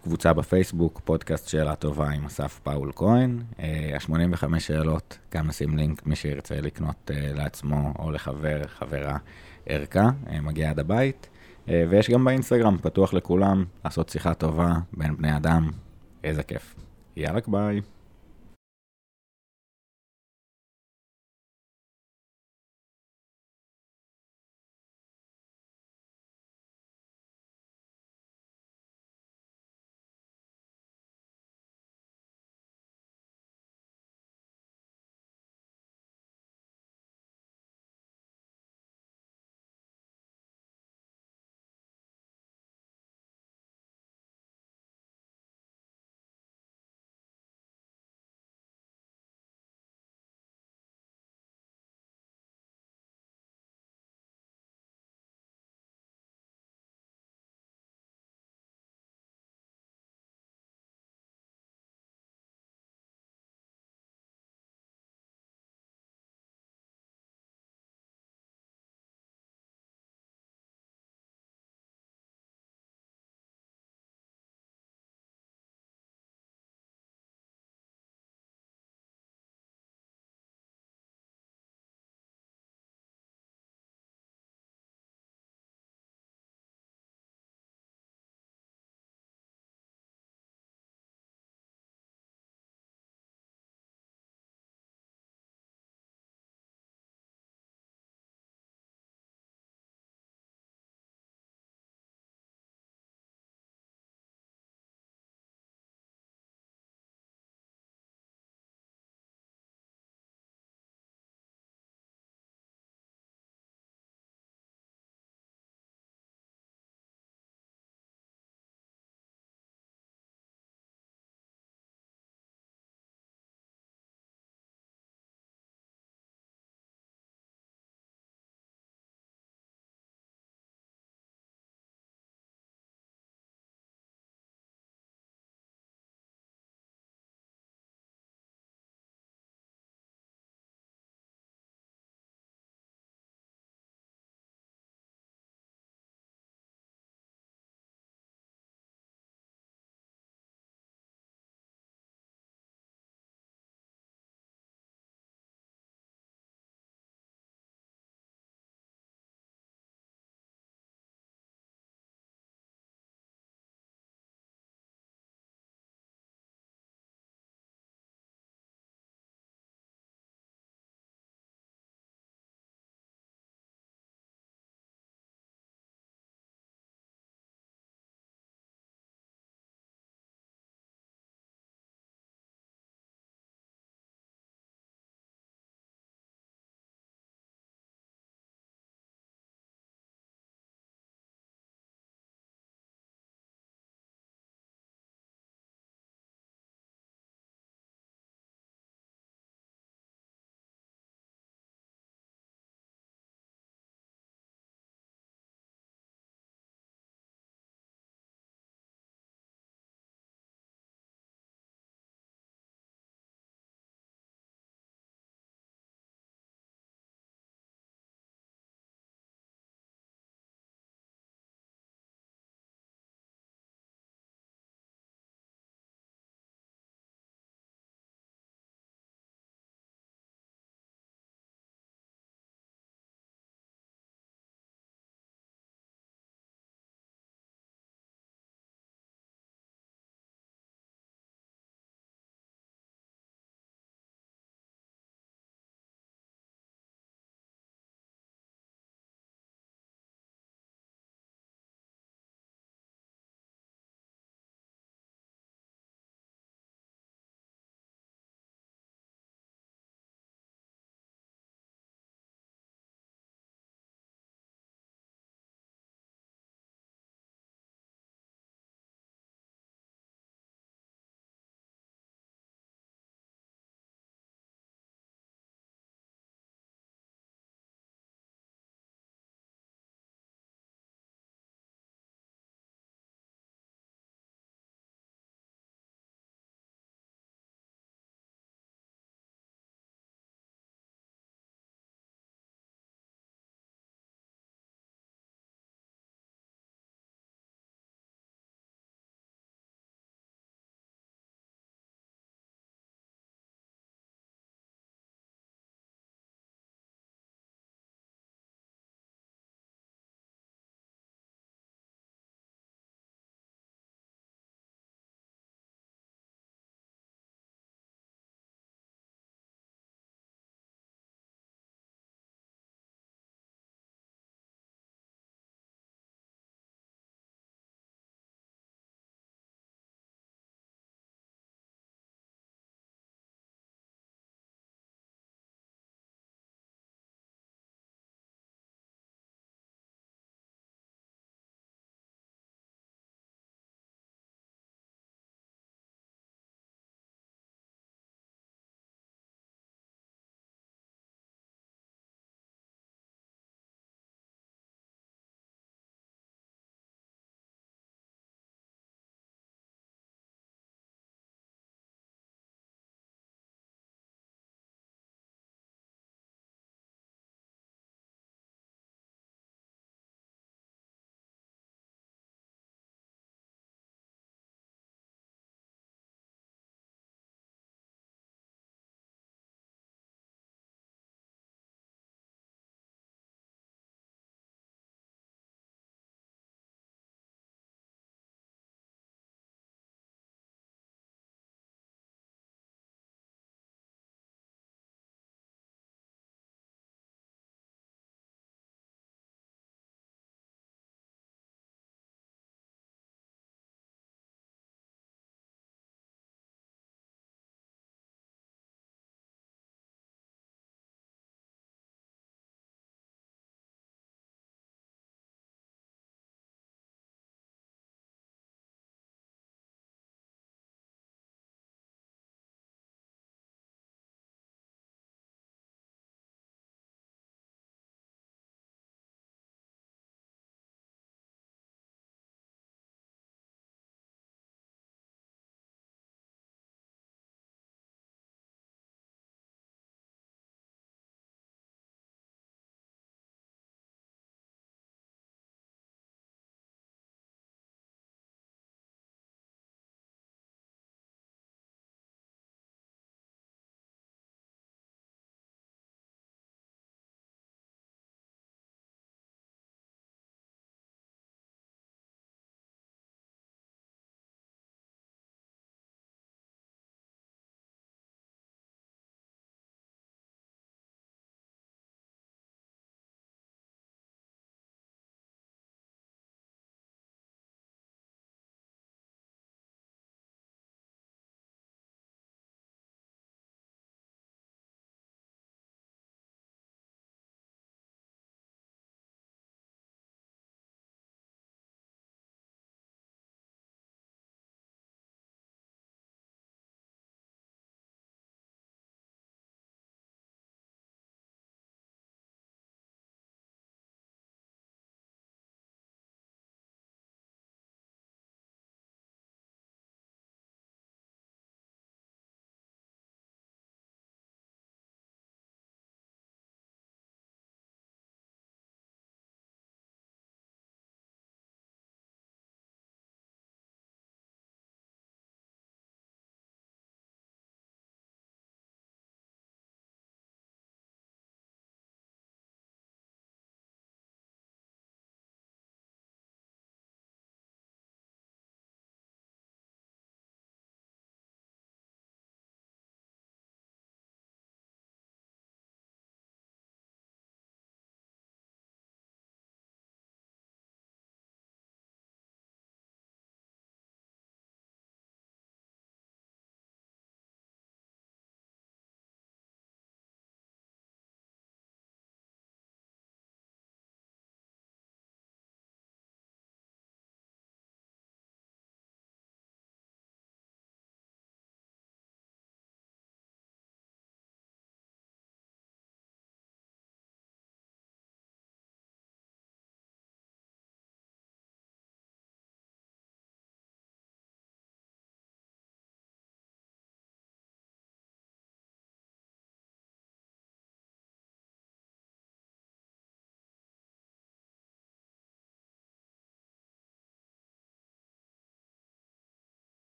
לקבוצה בפייסבוק, פודקאסט שאלה טובה עם אסף פאול כהן. ה-85 אה, שאלות, גם נשים לינק, מי שירצה לקנות לעצמו או לחבר, חברה, ערכה, מגיע עד הבית. ויש גם באינסטגרם, פתוח לכולם, לעשות שיחה טובה בין בני אדם. איזה כיף. יאללה, ביי.